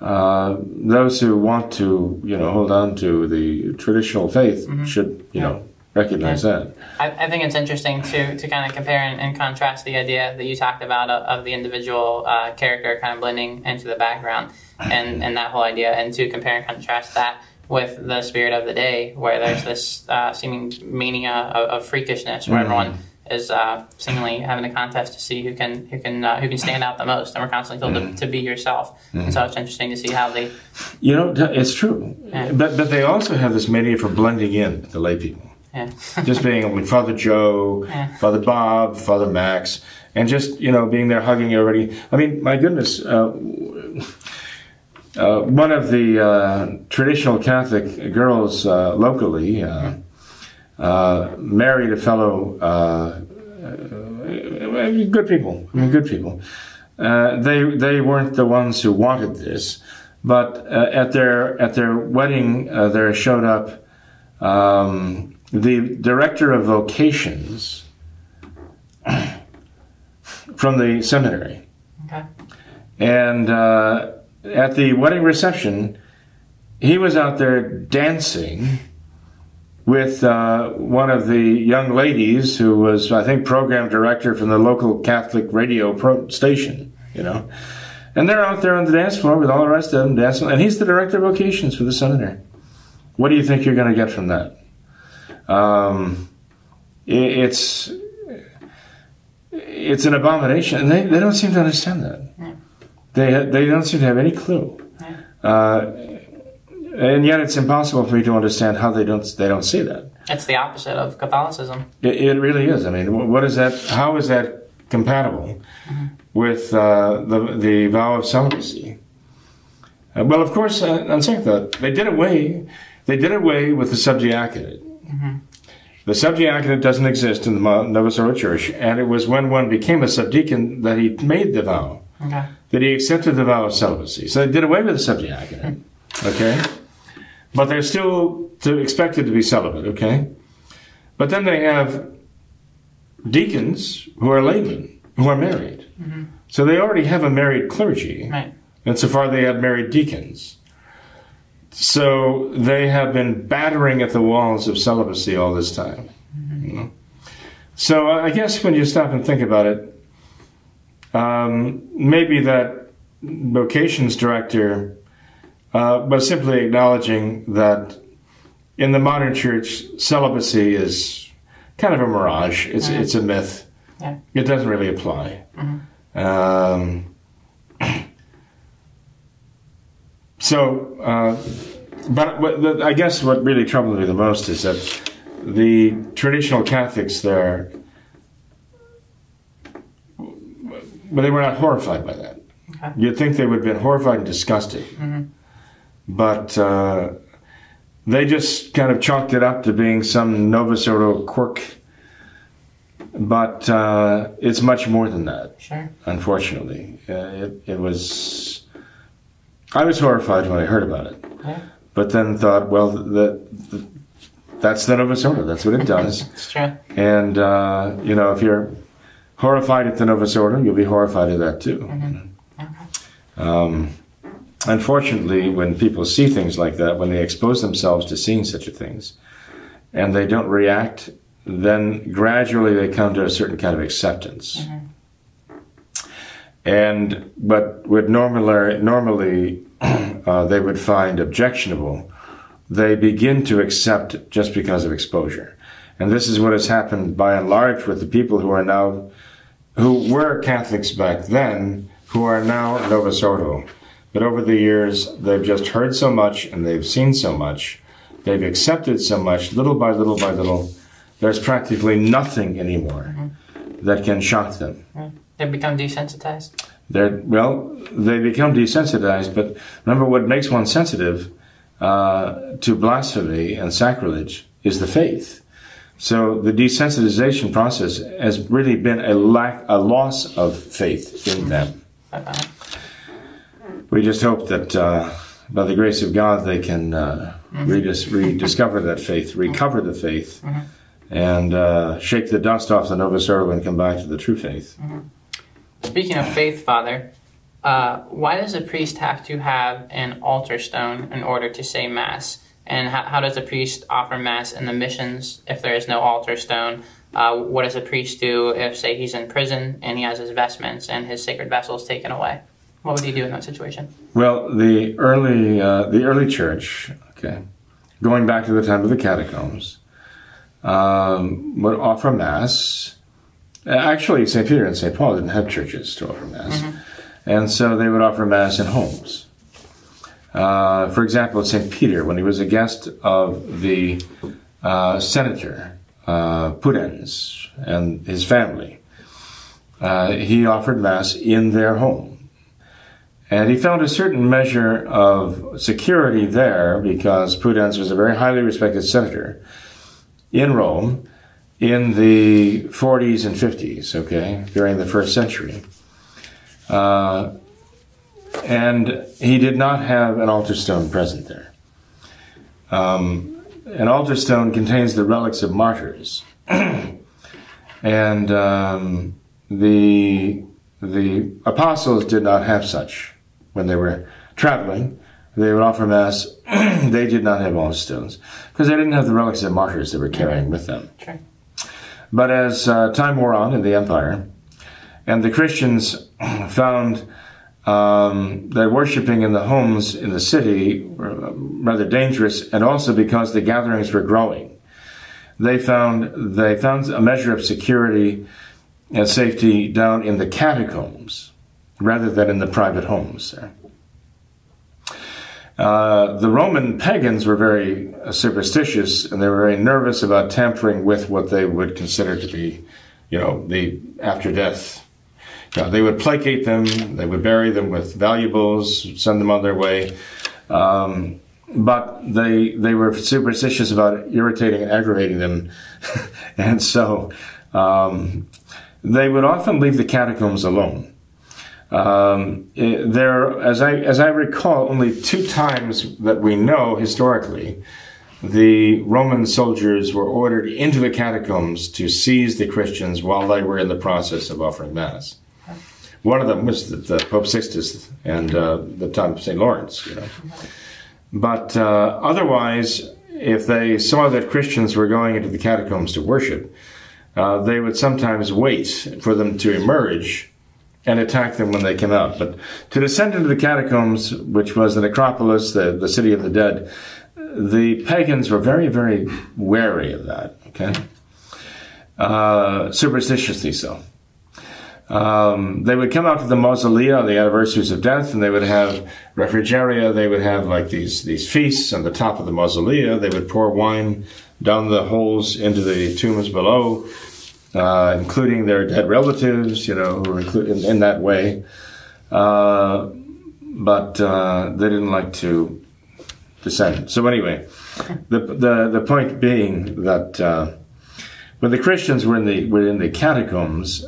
B: uh, those who want to, you know, hold on to the traditional faith mm-hmm. should, you yeah. know, recognize that.
A: I, I, think it's interesting to, to kind of compare and, and, contrast the idea that you talked about of, of the individual uh, character kind of blending into the background and, and that whole idea, and to compare and contrast that with the spirit of the day, where there's this uh, seeming mania of, of freakishness, where mm-hmm. everyone is uh, seemingly having a contest to see who can who can uh, who can stand out the most, and we're constantly told mm-hmm. to, to, be yourself. Mm-hmm. And so it's interesting to see how they.
B: You know, it's true, yeah. but but they also have this mania for blending in the lay people. Yeah. just being with Father Joe, yeah. Father Bob, Father Max, and just you know being there hugging everybody. I mean, my goodness. Uh, uh, one of the uh, traditional Catholic girls uh, locally uh, uh, married a fellow, uh, good people, I mean, good people. they they weren't the ones who wanted this, but at their at their wedding, there showed up um, the director of vocations from the seminary, okay. and at the wedding reception, he was out there dancing with uh, one of the young ladies who was, I think, program director from the local Catholic radio pro- station, you know. And they're out there on the dance floor with all the rest of them dancing, and he's the director of vocations for the seminary. What do you think you're going to get from that? Um, it, it's it's an abomination, and they, they don't seem to understand that. They they don't seem to have any clue. Uh, and yet, it's impossible for me to understand how they don't they don't see that.
A: It's the opposite of Catholicism.
B: It, it really is. I mean, what is that? How is that compatible with uh, the the vow of celibacy? Uh, well, of course, uh, on second thought, they did away. They did away with the subdiaconate. Mm-hmm. The subdiaconate doesn't exist in the Novus Ordo Church, and it was when one became a subdeacon that he made the vow
A: Okay.
B: that he accepted the vow of celibacy. So they did away with the subdiaconate. Okay? But they're still to, expected to be celibate, okay? But then they have deacons who are laymen, who are married. Mm-hmm. So they already have a married clergy,
A: Right.
B: far they have married deacons. So they have been battering at the walls of celibacy all this time. you know? So I guess when you stop and think about it, um, maybe that vocations director uh, was simply acknowledging that in the modern church, celibacy is kind of a mirage. It's it's a myth.
A: Yeah.
B: It doesn't really apply. Um, so, uh, but the, I guess what really troubled me the most is that the traditional Catholics there, but they were not horrified by that.
A: Okay.
B: You'd think they would have been horrified and disgusted, but uh, they just kind of chalked it up to being some Novus Ordo quirk. But uh, it's much more than that
A: Sure.
B: unfortunately. Uh, it, it was. I was horrified when I heard about it,
A: Yeah.
B: but then thought, well, that that that's the Novus Ordo. That's what it does.
A: It's true.
B: and uh, you know, if you're horrified at the Novus Ordo, you'll be horrified at that too. Um, unfortunately, when people see things like that, when they expose themselves to seeing such a things, and they don't react, then gradually they come to a certain kind of acceptance. And but would normally normally uh, they would find objectionable, they begin to accept just because of exposure. And this is what has happened by and large with the people who are now, who were Catholics back then, who are now Novus Ordo. But over the years, they've just heard so much and they've seen so much, they've accepted so much, little by little by little, there's practically nothing anymore that can shock them.
A: They become desensitized.
B: They're, well, they become desensitized, but remember what makes one sensitive uh, to blasphemy and sacrilege is the faith. So the desensitization process has really been a lack, a loss of faith in them.
A: Uh,
B: We just hope that uh, by the grace of God they can uh, redis- rediscover that faith, recover the faith, and uh, shake the dust off the Novus Ordo and come back to the true faith.
A: Speaking of faith, Father, uh, why does a priest have to have an altar stone in order to say Mass? And how, how does a priest offer Mass in the missions if there is no altar stone? Uh, what does a priest do if, say, he's in prison and he has his vestments and his sacred vessels taken away? What would he do in that situation?
B: Well, the early uh, the early church, okay, going back to the time of the catacombs, um, would offer mass. Actually, St. Peter and St. Paul didn't have churches to offer mass, and so they would offer mass in homes. Uh, for example, St. Peter, when he was a guest of the uh, senator uh, Pudens and his family, uh, he offered mass in their home. And he found a certain measure of security there because Pudens was a very highly respected senator in Rome in the 40s and 50s, okay, during the first century. Uh, and he did not have an altar stone present there. Um, an altar stone contains the relics of martyrs. and um, the, the apostles did not have such when they were traveling. They would offer mass. they did not have altar stones because they didn't have the relics of martyrs they were carrying with them.
A: Sure.
B: But as uh, time wore on in the empire, and the Christians found um, that worshiping in the homes in the city were uh, rather dangerous, and also because the gatherings were growing, they found they found a measure of security and safety down in the catacombs rather than in the private homes there. Uh, the Roman pagans were very superstitious and they were very nervous about tampering with what they would consider to be, you know, the after death. You they would placate them, they would bury them with valuables, send them on their way. Um, but they they were superstitious about irritating and aggravating them, and so um, they would often leave the catacombs alone. Um, it, there, as I as I recall, only two times that we know historically, the Roman soldiers were ordered into the catacombs to seize the Christians while they were in the process of offering mass. One of them was the, the Pope Sixtus and uh, the time of St. Lawrence, you know. But uh, otherwise, if they saw that Christians were going into the catacombs to worship, uh, they would sometimes wait for them to emerge and attack them when they came out. But to descend into the catacombs, which was the necropolis, the, the city of the dead, the pagans were very, very wary of that, okay? Uh, superstitiously so. Um, they would come out to the mausolea on the anniversaries of death, and they would have refrigeria. They would have like these these feasts on the top of the mausolea. They would pour wine down the holes into the tombs below uh, including their dead relatives, you know, who were included in, in that way. Uh, but uh, they didn't like to descend. So anyway, the the the point being that uh, when the Christians were in the were in the catacombs,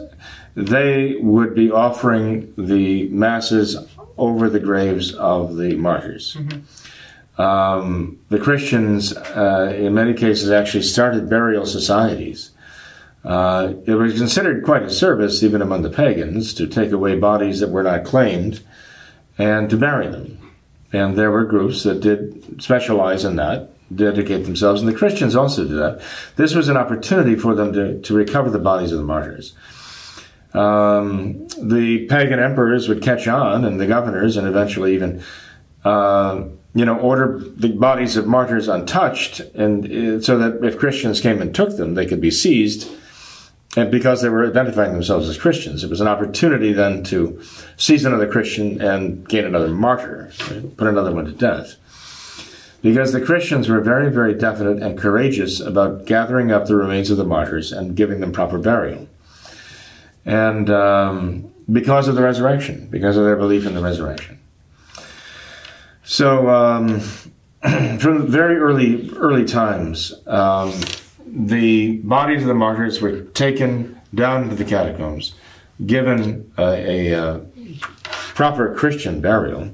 B: they would be offering the masses over the graves of the martyrs. Mm-hmm. Um, the Christians, uh, in many cases, actually started burial societies uh, it was considered quite a service, even among the pagans, to take away bodies that were not claimed and to bury them. And there were groups that did specialize in that, dedicate themselves, and the Christians also did that. This was an opportunity for them to, to recover the bodies of the martyrs. Um, the pagan emperors would catch on, and the governors, and eventually even, uh, you know, order the bodies of martyrs untouched, and uh, so that if Christians came and took them, they could be seized and because they were identifying themselves as Christians, it was an opportunity then to seize another Christian and gain another martyr, right? put another one to death. Because the Christians were very, very definite and courageous about gathering up the remains of the martyrs and giving them proper burial. And um, because of the resurrection, because of their belief in the resurrection. So, um, from very early, early times, um, the bodies of the martyrs were taken down into the catacombs, given a, a, a proper Christian burial.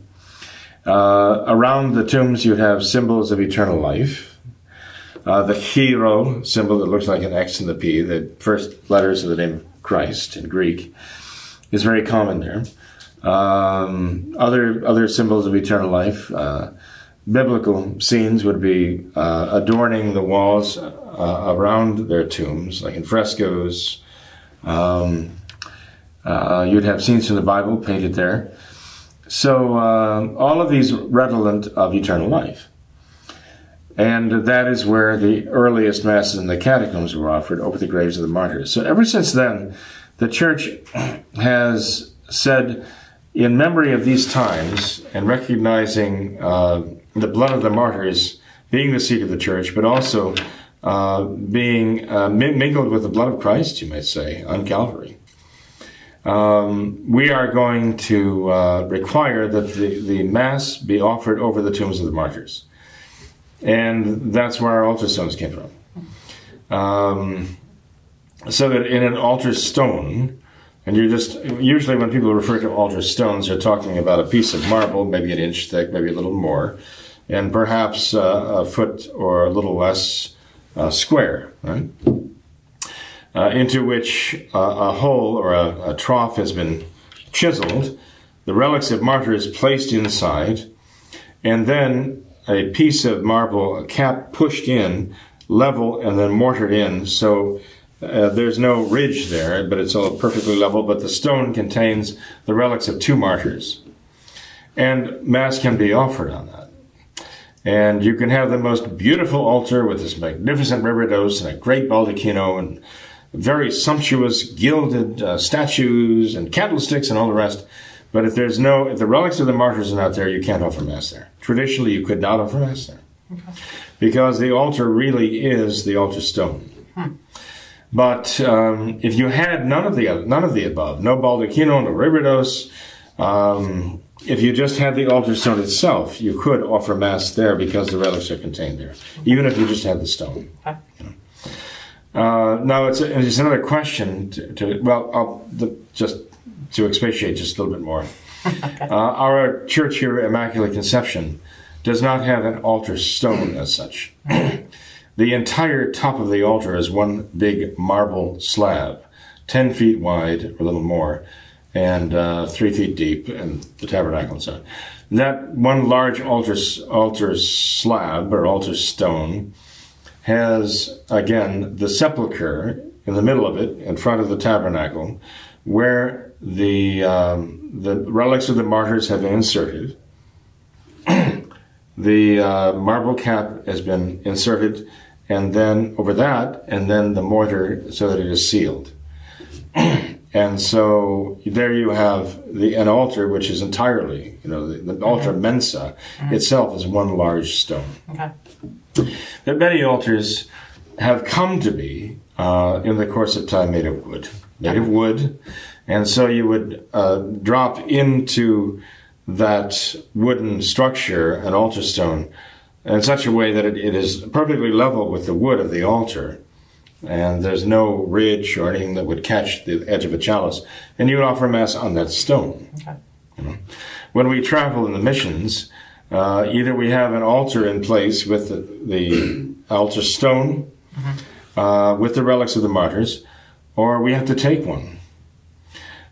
B: Uh, around the tombs, you'd have symbols of eternal life. Uh, the Chi-Rho symbol that looks like an X and the P, the first letters of the name of Christ in Greek, is very common there. Um, other other symbols of eternal life. Uh, biblical scenes would be uh, adorning the walls uh, around their tombs, like in frescoes. Um, uh, you'd have scenes from the Bible painted there. So uh, all of these redolent of eternal life. And that is where the earliest masses in the catacombs were offered over the graves of the martyrs. So ever since then, the church has said, in memory of these times and recognizing uh, the blood of the martyrs being the seat of the church, but also uh, being uh, mingled with the blood of Christ, you might say, on Calvary. Um, we are going to uh, require that the, the Mass be offered over the tombs of the martyrs. And that's where our altar stones came from. Um, so that in an altar stone, and you're just, usually when people refer to altar stones, they're talking about a piece of marble, maybe an inch thick, maybe a little more, and perhaps uh, a foot or a little less uh, square, right? Uh, into which uh, a hole or a, a, trough has been chiseled, the relics of martyrs placed inside, and then a piece of marble, a cap pushed in, level, and then mortared in. So uh, there's no ridge there, but it's all perfectly level. But the stone contains the relics of two martyrs, and mass can be offered on. And you can have the most beautiful altar with this magnificent reredos and a great baldacchino and very sumptuous gilded uh, statues and candlesticks and all the rest. But if there's no, if the relics of the martyrs are not there, you can't offer mass there. Traditionally, you could not offer mass there because the altar really is the altar stone. But um, if you had none of the none of the above, no baldacchino, no reredos, um, if you just had the altar stone itself, you could offer mass there because the relics are contained there, even if you just had the stone.
A: Okay.
B: Uh, now it's, it's another question to, to well, I'll, the, just to expatiate just a little bit more. uh, our church here, Immaculate Conception, does not have an altar stone as such. the entire top of the altar is one big marble slab, 10 feet wide, or a little more, and uh, 3 feet deep, and the tabernacle on. That one large altar, altar slab, or altar stone, has, again, the sepulchre in the middle of it, in front of the tabernacle, where the, um, the relics of the martyrs have been inserted. the uh, marble cap has been inserted, and then over that, and then the mortar so that it is sealed. and so there you have the an altar which is entirely, you know, the, the altar mensa itself is one large stone.
A: Okay.
B: But many altars have come to be uh, in the course of time made of wood, made of wood, and so you would uh, drop into that wooden structure an altar stone in such a way that it, it is perfectly level with the wood of the altar, and there's no ridge or anything that would catch the edge of a chalice, and you would offer mass on that stone.
A: Okay. You know?
B: When we travel in the missions, uh, either we have an altar in place with the, the altar stone, uh, with the relics of the martyrs, or we have to take one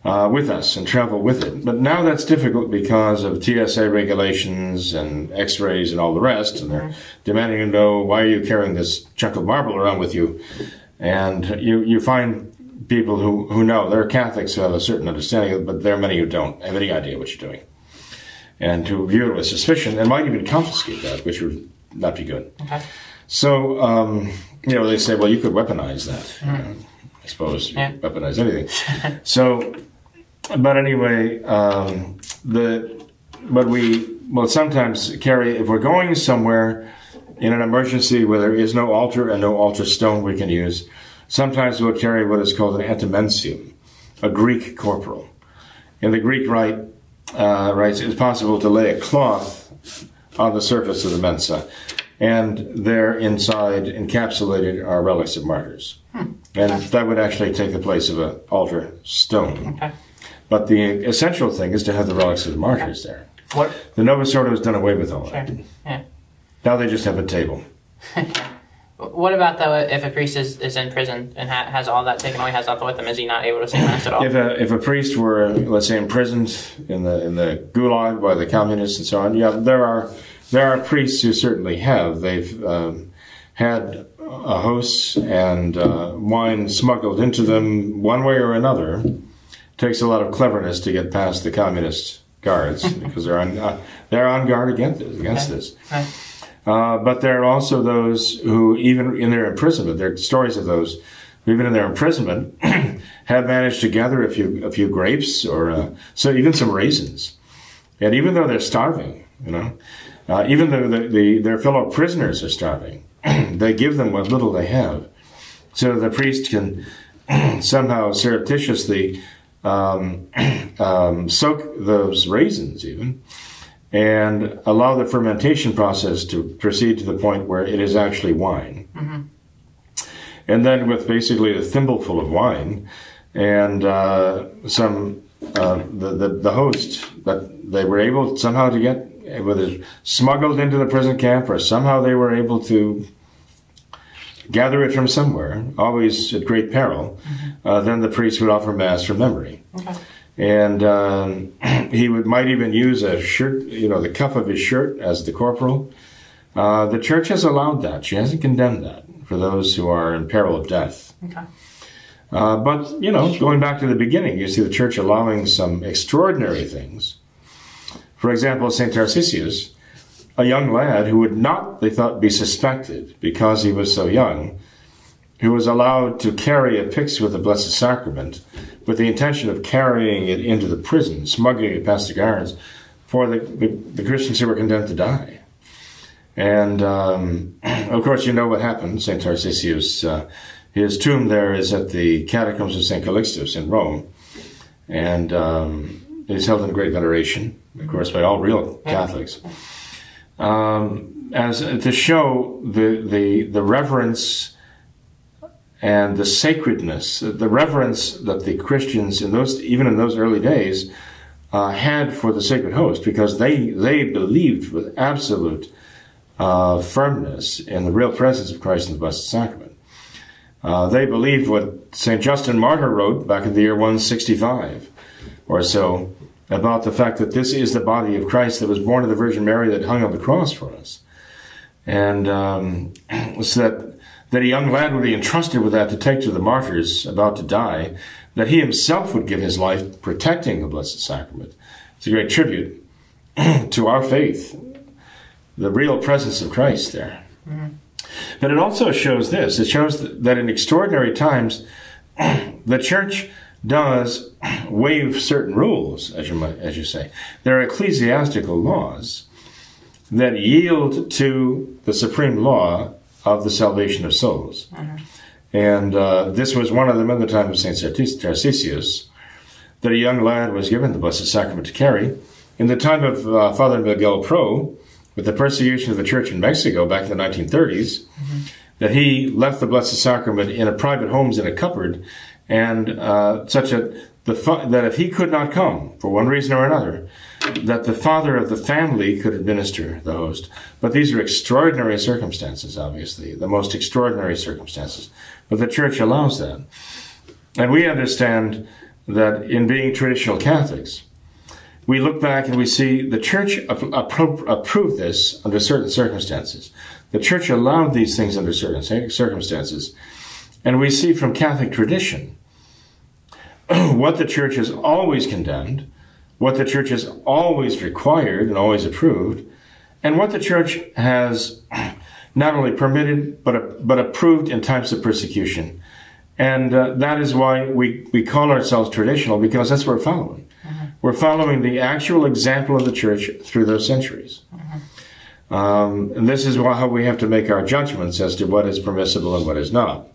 B: uh, with us and travel with it. But now that's difficult because of TSA regulations and X-rays and all the rest, and they're demanding to know why are you carrying this chunk of marble around with you, and you you find people who who know they're Catholics who have a certain understanding, but there are many who don't have any idea what you're doing, and who view it with suspicion and might even confiscate that, which would not be good.
A: Okay.
B: So, um, you know, they say, well, you could weaponize that. You know, You
A: Yeah.
B: weaponize anything. so, but anyway, um, the but we will sometimes carry if we're going somewhere in an emergency where there is no altar and no altar stone we can use. Sometimes we'll carry what is called an antimensium, a Greek corporal. In the Greek rite, uh, rites, it's possible to lay a cloth on the surface of the mensa, and there inside, encapsulated, are relics of martyrs. And that would actually take the place of an altar stone.
A: Okay.
B: But the essential thing is to have the relics of the martyrs there.
A: What?
B: The Novus Ordo has done away with all
A: Sure.
B: that.
A: Yeah.
B: Now they just have a table.
A: What about though if a priest is, is in prison and ha- has all that taken away, has nothing with him? Is he not able to say mass at all?
B: If a if a priest were, let's say, imprisoned in the in the gulag by the communists and so on, yeah, there are there are priests who certainly have. They've um, had a hosts and uh, wine smuggled into them one way or another. takes a lot of cleverness to get past the communist guards because they're on uh, they're on guard against this. Against this. Uh, but there are also those who, even in their imprisonment, there are stories of those who, even in their imprisonment, have managed to gather a few a few grapes or uh, so even some raisins. And even though they're starving, you know, uh, even though the, the, their fellow prisoners are starving, they give them what little they have, so the priest can somehow surreptitiously um, um, soak those raisins even and allow the fermentation process to proceed to the point where it is actually wine. And then, with basically a thimbleful of wine and uh, some uh, the, the the host that they were able somehow to get whether smuggled into the prison camp or somehow they were able to gather it from somewhere, always at great peril. Uh, then the priest would offer mass from memory
A: Okay.
B: and um, he would might even use a shirt, you know, the cuff of his shirt as the corporal. Uh, the church has allowed that; she hasn't condemned that for those who are in peril of death.
A: Okay.
B: Uh, but you know, going back to the beginning, you see the church allowing some extraordinary things. For example, Saint Tarcisius, a young lad who would not, they thought, be suspected because he was so young, who was allowed to carry a pyx with the Blessed Sacrament with the intention of carrying it into the prison, smuggling it past the guards for the, the, the Christians who were condemned to die. And um, of course, you know what happened. St. Tarcisius, uh, his tomb there is at the Catacombs of St. Calixtus in Rome. And um, it is held in great veneration, of course, by all real Catholics. Um, as to show the, the, the reverence and the sacredness, the reverence that the Christians in those, even in those early days, uh, had for the sacred host, because they they believed with absolute uh, firmness in the real presence of Christ in the Blessed Sacrament. Uh, they believed what Saint Justin Martyr wrote back in the year 165 or so about the fact that this is the body of Christ that was born of the Virgin Mary that hung on the cross for us, and um, so that that a young lad would be entrusted with that to take to the martyrs about to die, that he himself would give his life protecting the Blessed Sacrament. It's a great tribute to our faith, the real presence of Christ there. Mm-hmm. But it also shows this it shows that in extraordinary times, the church does waive certain rules, as you, might, as you say. There are ecclesiastical laws that yield to the supreme law of the salvation of souls. Mm-hmm. And uh, this was one of them in the time of St. Tarcisius, that a young lad was given the Blessed Sacrament to carry. In the time of uh, Father Miguel Pro, with the persecution of the church in Mexico back in the 1930s, mm-hmm. that he left the Blessed Sacrament in a private homes in a cupboard, and uh, such a the that if he could not come for one reason or another, that the father of the family could administer the host. But these are extraordinary circumstances, obviously, the most extraordinary circumstances. But the church allows that. And we understand that in being traditional Catholics, we look back and we see the church appro- approved this under certain circumstances. The church allowed these things under certain circumstances. And we see from Catholic tradition what the church has always condemned what the church has always required and always approved, and what the church has not only permitted but but approved in times of persecution. And uh, that is why we, we call ourselves traditional because that's what we're following. Mm-hmm. We're following the actual example of the church through those centuries. Mm-hmm. Um, and this is how we have to make our judgments as to what is permissible and what is not,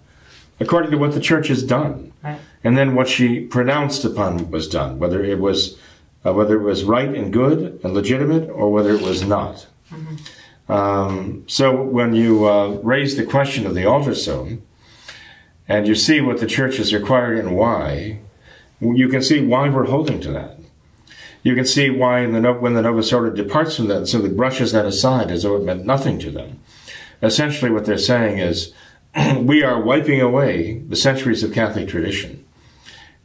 B: according to what the church has done. Right. And then what she pronounced upon was done, whether it was uh, whether it was right and good and legitimate or whether it was not. Mm-hmm. Um, so when you uh, raise the question of the altar stone and you see what the church has required and why, you can see why we're holding to that. You can see why the, when the Novus Ordo departs from that, simply brushes that aside as though it meant nothing to them. Essentially, what they're saying is, we are wiping away the centuries of Catholic tradition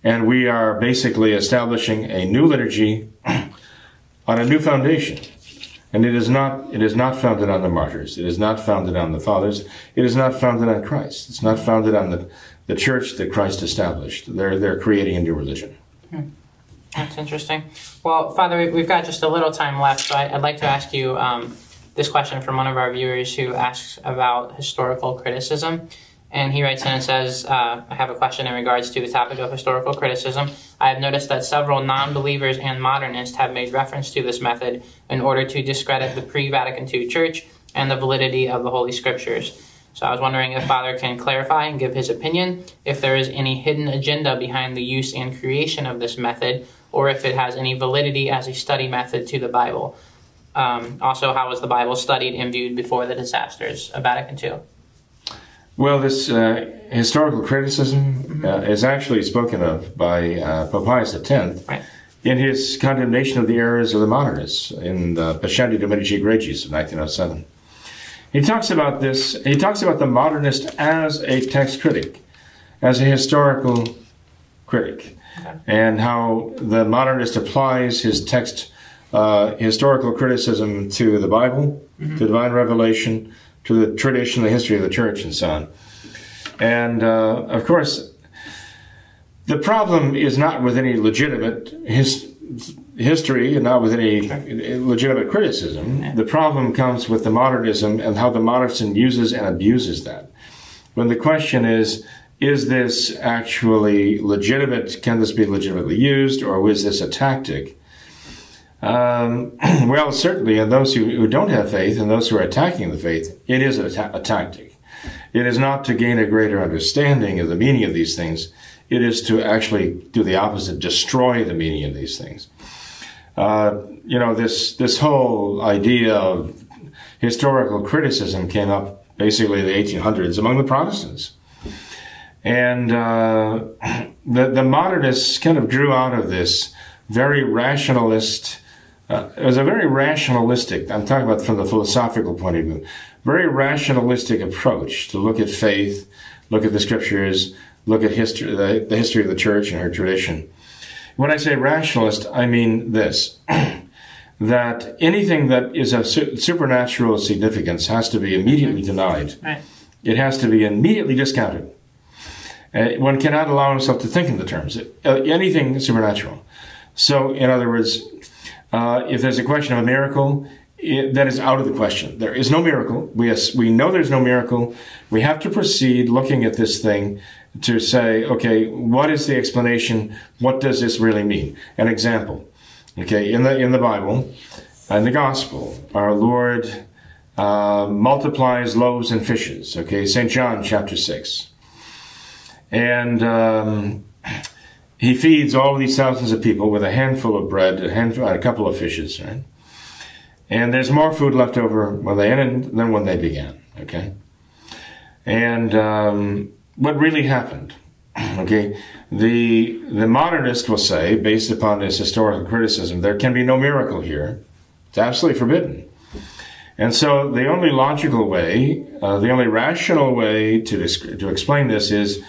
B: and we are basically establishing a new liturgy on a new foundation. And it is not it is not founded on the martyrs. It is not founded on the fathers. It is not founded on Christ. It's not founded on the, the church that Christ established. They're they're creating a new religion.
A: Hmm. That's interesting. Well, Father, we've got just a little time left, so I'd like to ask you um, this question from one of our viewers who asks about historical criticism. And he writes in and says, uh, I have a question in regards to the topic of historical criticism. I have noticed that several non believers and modernists have made reference to this method in order to discredit the pre Vatican II Church and the validity of the Holy Scriptures. So I was wondering if Father can clarify and give his opinion if there is any hidden agenda behind the use and creation of this method, or if it has any validity as a study method to the Bible. Um, also, how was the Bible studied and viewed before the disasters of Vatican II?
B: Well, this uh, historical criticism uh, is actually spoken of by uh, Pope Pius X right. in his condemnation of the errors of the modernists in the Pascendi Dominici Gregis of 1907. He talks about this, he talks about the modernist as a text critic, as a historical critic, okay. and how the modernist applies his text, uh, historical criticism to the Bible, mm-hmm. to divine revelation, to the tradition, the history of the church, and so on. And uh, of course, the problem is not with any legitimate his, history and not with any legitimate criticism. The problem comes with the modernism and how the modernism uses and abuses that. when the question is, is this actually legitimate? Can this be legitimately used, or is this a tactic? Um, well, certainly, in those who, who, don't have faith and those who are attacking the faith, it is a, ta- a tactic. It is not to gain a greater understanding of the meaning of these things. It is to actually do the opposite, destroy the meaning of these things. Uh, you know, this this whole idea of historical criticism came up basically in the 1800s among the Protestants. And uh, the, the modernists kind of drew out of this very rationalist, uh, it was a very rationalistic, I'm talking about from the philosophical point of view, very rationalistic approach to look at faith, look at the scriptures, look at history, the, the history of the church and her tradition. When I say rationalist, I mean this. that anything that is of supernatural significance has to be immediately denied. Right. It has to be immediately discounted. Uh, one cannot allow himself to think in the terms uh, anything supernatural. So, in other words, uh, if there's a question of a miracle, it, that is out of the question. There is no miracle. We we know there's no miracle. We have to proceed looking at this thing to say, okay, what is the explanation? What does this really mean? An example. Okay, in the in the Bible, in the Gospel, our Lord uh, multiplies loaves and fishes. Okay, Saint John chapter six, and um, he feeds all these thousands of people with a handful of bread, a handful, a couple of fishes, right? And there's more food left over when they ended than when they began. Okay, and um, what really happened? Okay, the the modernist will say, based upon this historical criticism, there can be no miracle here. It's absolutely forbidden. And so, the only logical way, uh, the only rational way to to explain this is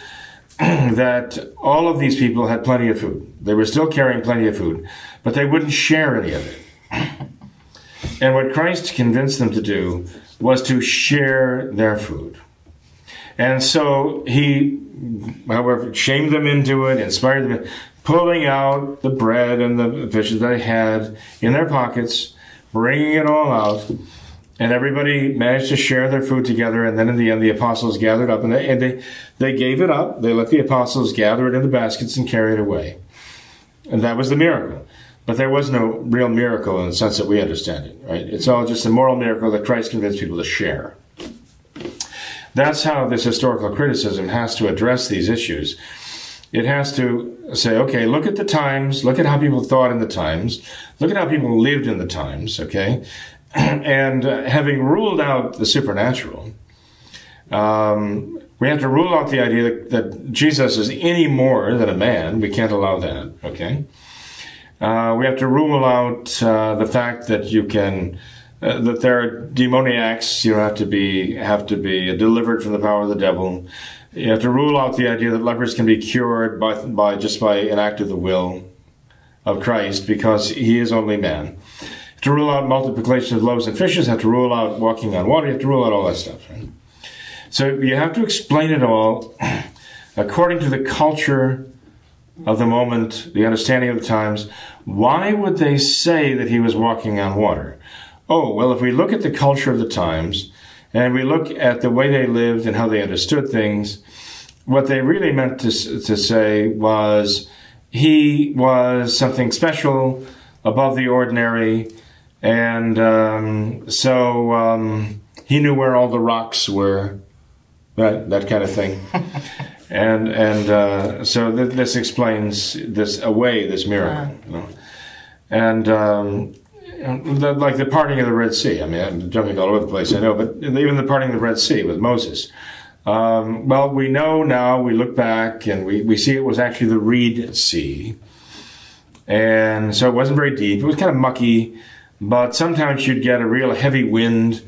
B: that all of these people had plenty of food. They were still carrying plenty of food, but they wouldn't share any of it. And what Christ convinced them to do was to share their food. And so he, however, shamed them into it, inspired them, pulling out the bread and the fishes they had in their pockets, bringing it all out. And everybody managed to share their food together. And then in the end, the apostles gathered up and they, and they, they gave it up. They let the apostles gather it in the baskets and carry it away. And that was the miracle. But there was no real miracle in the sense that we understand it, right? It's all just a moral miracle that Christ convinced people to share. That's how this historical criticism has to address these issues. It has to say, okay, look at the times, look at how people thought in the times, look at how people lived in the times, okay? and uh, having ruled out the supernatural, um, we have to rule out the idea that, that, Jesus is any more than a man. We can't allow that, okay? Uh, we have to rule out uh, the fact that you can uh, that there are demoniacs. You have to be have to be delivered from the power of the devil. You have to rule out the idea that lepers can be cured by by just by an act of the will of Christ, because He is only man. To rule out multiplication of loaves and fishes, have to rule out walking on water. You have to rule out all that stuff. Right? So you have to explain it all according to the culture of the moment, the understanding of the times. Why would they say that he was walking on water? Oh, well, if we look at the culture of the times and we look at the way they lived and how they understood things, what they really meant to, to say was he was something special, above the ordinary, and um, so um, he knew where all the rocks were, that, that kind of thing. and and uh, so th- this explains this away, this miracle. You know? And um, the, like the parting of the Red Sea. I mean, I'm jumping all over the place, I know, but even the parting of the Red Sea with Moses. Um, well, we know now, we look back and we, we see it was actually the Reed Sea. And so it wasn't very deep. It was kind of mucky, but sometimes you'd get a real heavy wind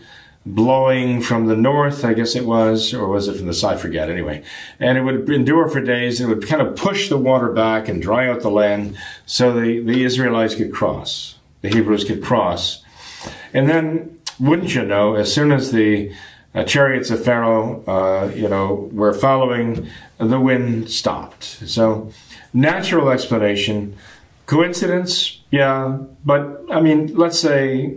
B: blowing from the north, I guess it was, or was it from the south? I forget anyway. And it would endure for days it would kind of push the water back and dry out the land so the, the Israelites could cross the Hebrews could cross. And then, wouldn't you know, as soon as the uh, chariots of Pharaoh, uh, you know, were following, the wind stopped. So, natural explanation. Coincidence? Yeah. But, I mean, let's say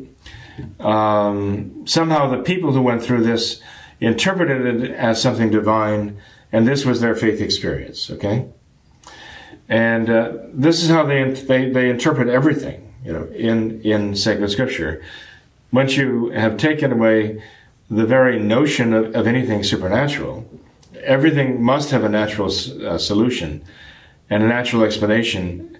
B: um, somehow the people who went through this interpreted it as something divine, and this was their faith experience. Okay, and uh, this is how they, they they interpret everything. You know, in in sacred scripture, once you have taken away the very notion of, of anything supernatural, everything must have a natural uh, solution and a natural explanation.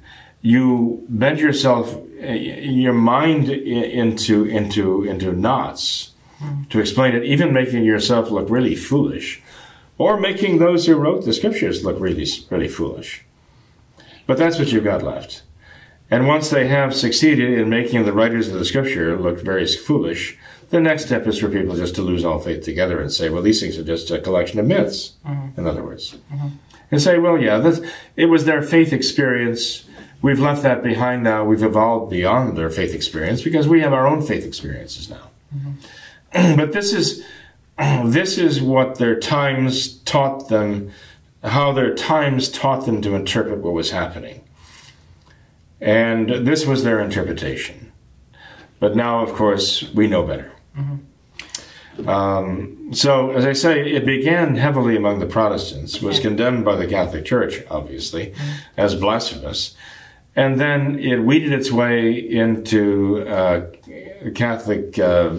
B: You bend yourself, uh, your mind into into into knots mm. to explain it, even making yourself look really foolish, or making those who wrote the scriptures look really really foolish. But that's what you've got left. And once they have succeeded in making the writers of the scripture look very foolish, the next step is for people just to lose all faith together and say, well, these things are just a collection of myths, mm-hmm. in other words. Mm-hmm. And say, well, yeah, this, it was their faith experience. We've left that behind now. We've evolved beyond their faith experience because we have our own faith experiences now. Mm-hmm. but this is, this is what their times taught them, how their times taught them to interpret what was happening. And this was their interpretation. But now, of course, we know better. Mm-hmm. Um, so, as I say, it began heavily among the Protestants, was condemned by the Catholic Church, obviously, mm-hmm. as blasphemous. And then it weeded its way into uh, Catholic, uh,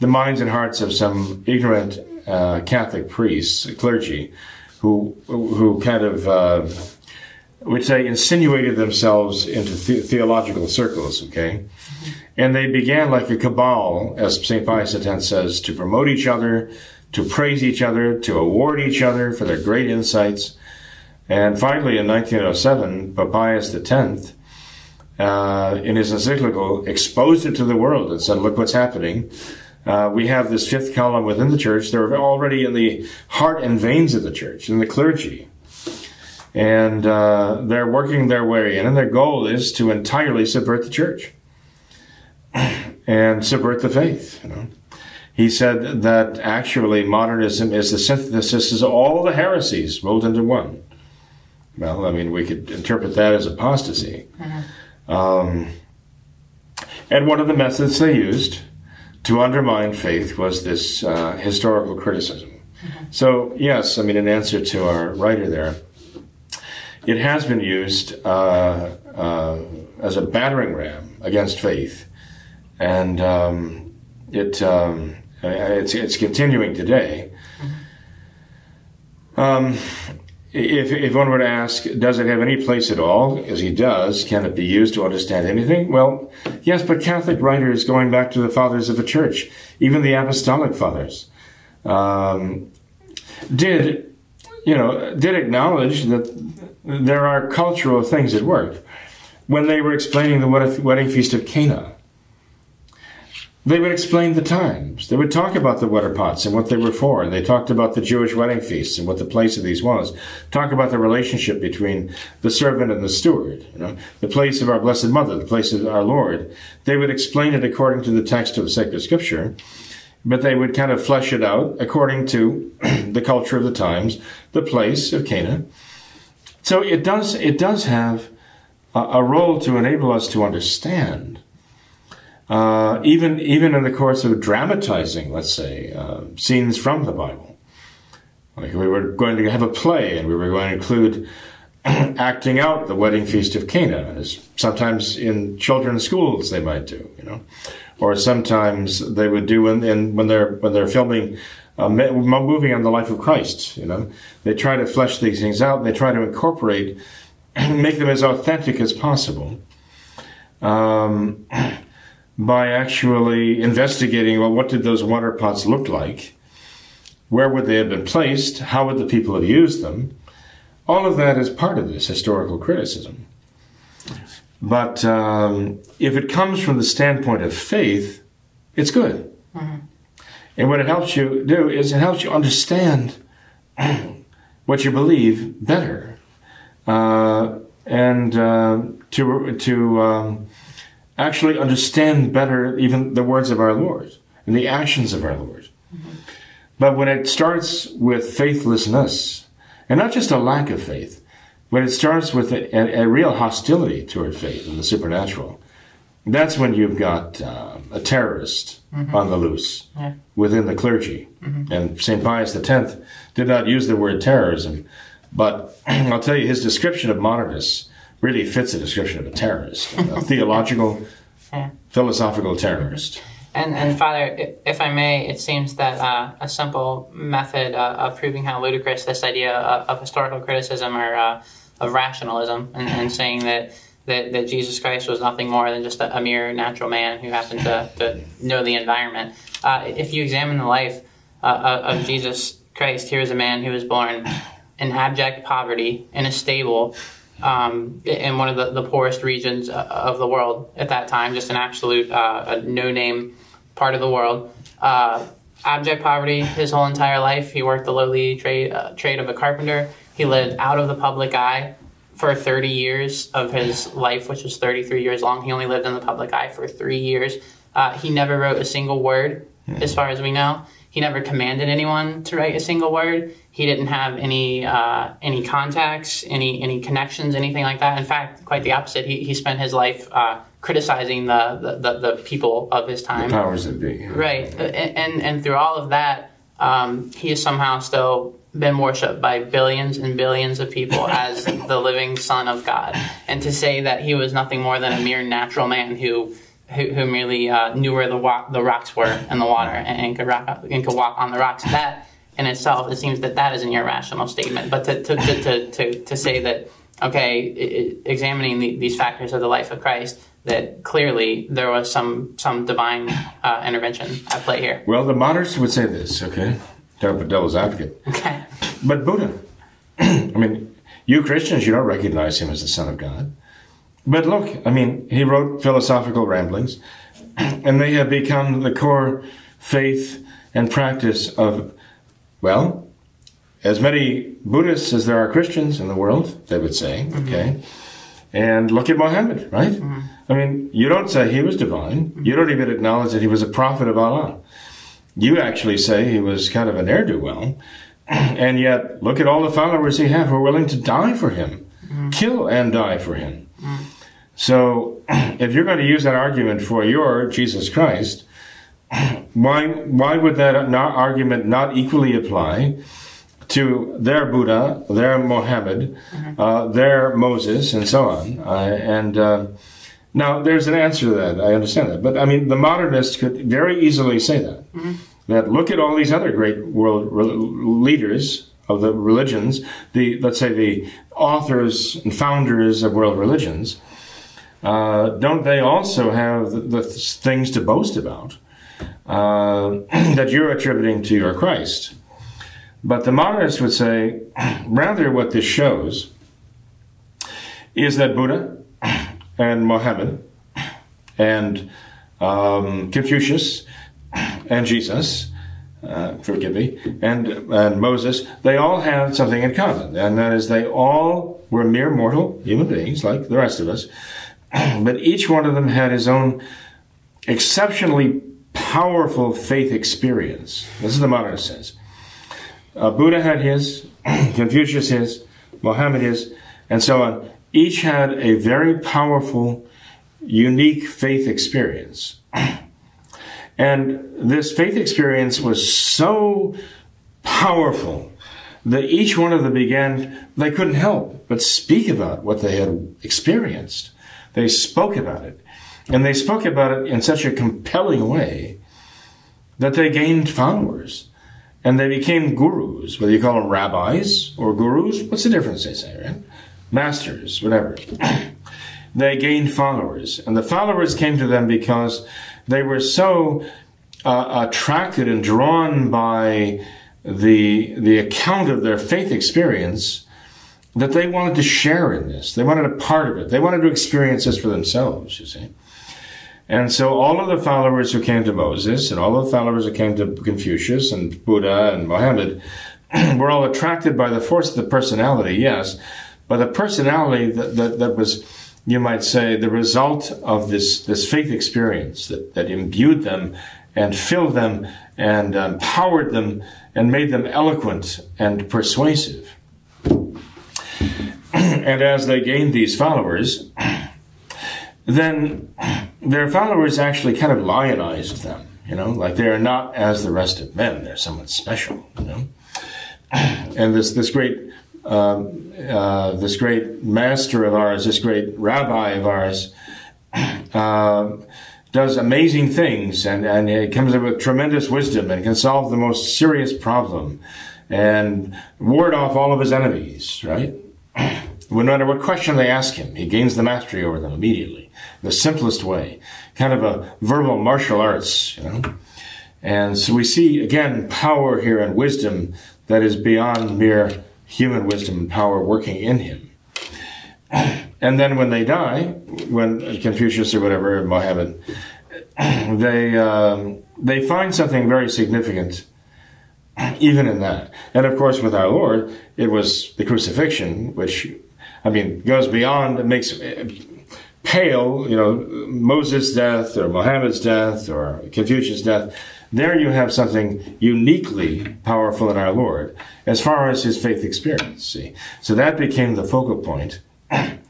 B: the minds and hearts of some ignorant uh, Catholic priests, clergy, who who kind of uh, would say insinuated themselves into the- theological circles. Okay, and they began like a cabal, as St. Pius X says, to promote each other, to praise each other, to award each other for their great insights. And finally, in 1907, Pope Pius X, uh, in his encyclical, exposed it to the world and said, look what's happening. Uh, we have this fifth column within the church. They're already in the heart and veins of the church, in the clergy. And uh, they're working their way in, and their goal is to entirely subvert the church and subvert the faith. You know, he said that actually modernism is the synthesis of all the heresies rolled into one. Well, I mean, we could interpret that as apostasy. Mm-hmm. Um, and one of the methods they used to undermine faith was this uh, historical criticism. Mm-hmm. So, yes, I mean, in answer to our writer there, it has been used uh, uh, as a battering ram against faith and um, it um, it's it's continuing today. Um, if, if one were to ask, does it have any place at all? As he does, can it be used to understand anything? Well, yes, but Catholic writers, going back to the fathers of the church, even the apostolic fathers, um, did, you know, did acknowledge that there are cultural things at work. When they were explaining the wedding feast of Cana, they would explain the times. They would talk about the water pots and what they were for. And they talked about the Jewish wedding feasts and what the place of these was. Talk about the relationship between the servant and the steward. You know, the place of our Blessed Mother, the place of our Lord. They would explain it according to the text of the sacred scripture, but they would kind of flesh it out according to the culture of the times, the place of Cana. So it does, it does have a, a role to enable us to understand uh, even even in the course of dramatizing, let's say, uh, scenes from the Bible. Like we were going to have a play, and we were going to include acting out the wedding feast of Cana, as sometimes in children's schools they might do, you know, or sometimes they would do in, in when they're when they're filming a movie on the life of Christ. You know, they try to flesh these things out. They try to incorporate, and make them as authentic as possible. Um, by actually investigating well, what did those water pots look like? Where would they have been placed? How would the people have used them? All of that is part of this historical criticism. But um, if it comes from the standpoint of faith, it's good. Mm-hmm. And what it helps you do is it helps you understand what you believe better, uh, and uh, to to um, actually understand better even the words of our Lord and the actions of our Lord. Mm-hmm. But when it starts with faithlessness, and not just a lack of faith, when it starts with a, a, a real hostility toward faith and the supernatural, that's when you've got uh, a terrorist on the loose
A: Yeah.
B: within the clergy. And St. Pius X did not use the word terrorism, but I'll tell you, his description of modernists really fits the description of a terrorist, a theological,
A: Yeah.
B: philosophical terrorist.
A: And, and Father, if I may, it seems that uh, a simple method uh, of proving how ludicrous this idea of, of historical criticism or uh, of rationalism and, and saying that, that, that Jesus Christ was nothing more than just a, a mere natural man who happened to, to know the environment. Uh, if you examine the life uh, of of Jesus Christ, here is a man who was born in abject poverty in a stable um, in one of the, the poorest regions uh, of the world at that time, just an absolute uh, no name part of the world. Uh, abject poverty his whole entire life. He worked the lowly trade, uh, trade of a carpenter. He lived out of the public eye for 30 years of his life, which was 33 years long. He only lived in the public eye for three years. Uh, he never wrote a single word, as far as we know. He never commanded anyone to write a single word. He didn't have any uh, any contacts, any any connections, anything like that. In fact, quite the opposite. He, he spent his life uh, criticizing the, the, the, the people of his time.
B: Powers that be.
A: Right, and and, and through all of that, um, he has somehow still been worshipped by billions and billions of people as the living Son of God. And to say that he was nothing more than a mere natural man who who, who merely uh, knew where the wa- the rocks were in the water and, and could rock up, and could walk on the rocks, that in itself, it seems that that is an irrational statement. But to to to to, to, to say that okay, i- i- examining the, these factors of the life of Christ, that clearly there was some some divine uh, intervention at play here.
B: Well, the modernists would say this, okay? Don't put devil's advocate.
A: Okay.
B: But Buddha, I mean, you Christians, you don't recognize him as the Son of God. But look, I mean, he wrote philosophical ramblings, and they have become the core faith and practice of, well, as many Buddhists as there are Christians in the world, they would say, mm-hmm. okay? And look at Muhammad, right? Mm-hmm. I mean, you don't say he was divine. You don't even acknowledge that he was a prophet of Allah. You actually say he was kind of an ne'er do well. And yet, look at all the followers he had who are willing to die for him, mm-hmm. kill and die for him. So, if you're going to use that argument for your Jesus Christ, why why would that not argument not equally apply to their Buddha, their Mohammed, uh, their Moses, and so on? Uh, and uh, now there's an answer to that. I understand that, but I mean, the modernist could very easily say that. That look at all these other great world re- leaders of the religions, the let's say the authors and founders of world religions. Uh, don't they also have the, the things to boast about uh, that you're attributing to your Christ? But the modernists would say, rather, what this shows is that Buddha and Mohammed and um, Confucius and Jesus, uh, forgive me, and, and Moses, they all have something in common, and that is they all were mere mortal human beings like the rest of us, but each one of them had his own exceptionally powerful faith experience. This is the modernist sense. Uh, Buddha had his, Confucius his, Mohammed his, and so on. Each had a very powerful, unique faith experience. And this faith experience was so powerful that each one of them began, they couldn't help but speak about what they had experienced. They spoke about it. And they spoke about it in such a compelling way that they gained followers. And they became gurus, whether you call them rabbis or gurus, what's the difference, they say, right? Masters, whatever. they gained followers. And the followers came to them because they were so uh, attracted and drawn by the, the account of their faith experience that they wanted to share in this. They wanted a part of it. They wanted to experience this for themselves, you see. And so all of the followers who came to Moses and all of the followers who came to Confucius and Buddha and Mohammed were all attracted by the force of the personality, yes, but the personality that, that, that was, you might say, the result of this, this faith experience that, that imbued them and filled them and empowered them and made them eloquent and persuasive. And as they gained these followers, then their followers actually kind of lionized them. You know, like they are not as the rest of men; they're somewhat special. You know, and this this great um, uh, this great master of ours, this great rabbi of ours, uh, does amazing things, and and it comes up with tremendous wisdom and can solve the most serious problem, and ward off all of his enemies. Right. No matter what question they ask him, he gains the mastery over them immediately. The simplest way kind of a verbal martial arts, you know. And so we see again power here and wisdom that is beyond mere human wisdom and power working in him. And then when they die, when Confucius or whatever, Mohammed, they um, they find something very significant, even in that. And of course, with our Lord, it was the crucifixion, which I mean goes beyond. It makes pale, you know, Moses' death or Muhammad's death or Confucius' death, there you have something uniquely powerful in our Lord as far as his faith experience. See, so that became the focal point.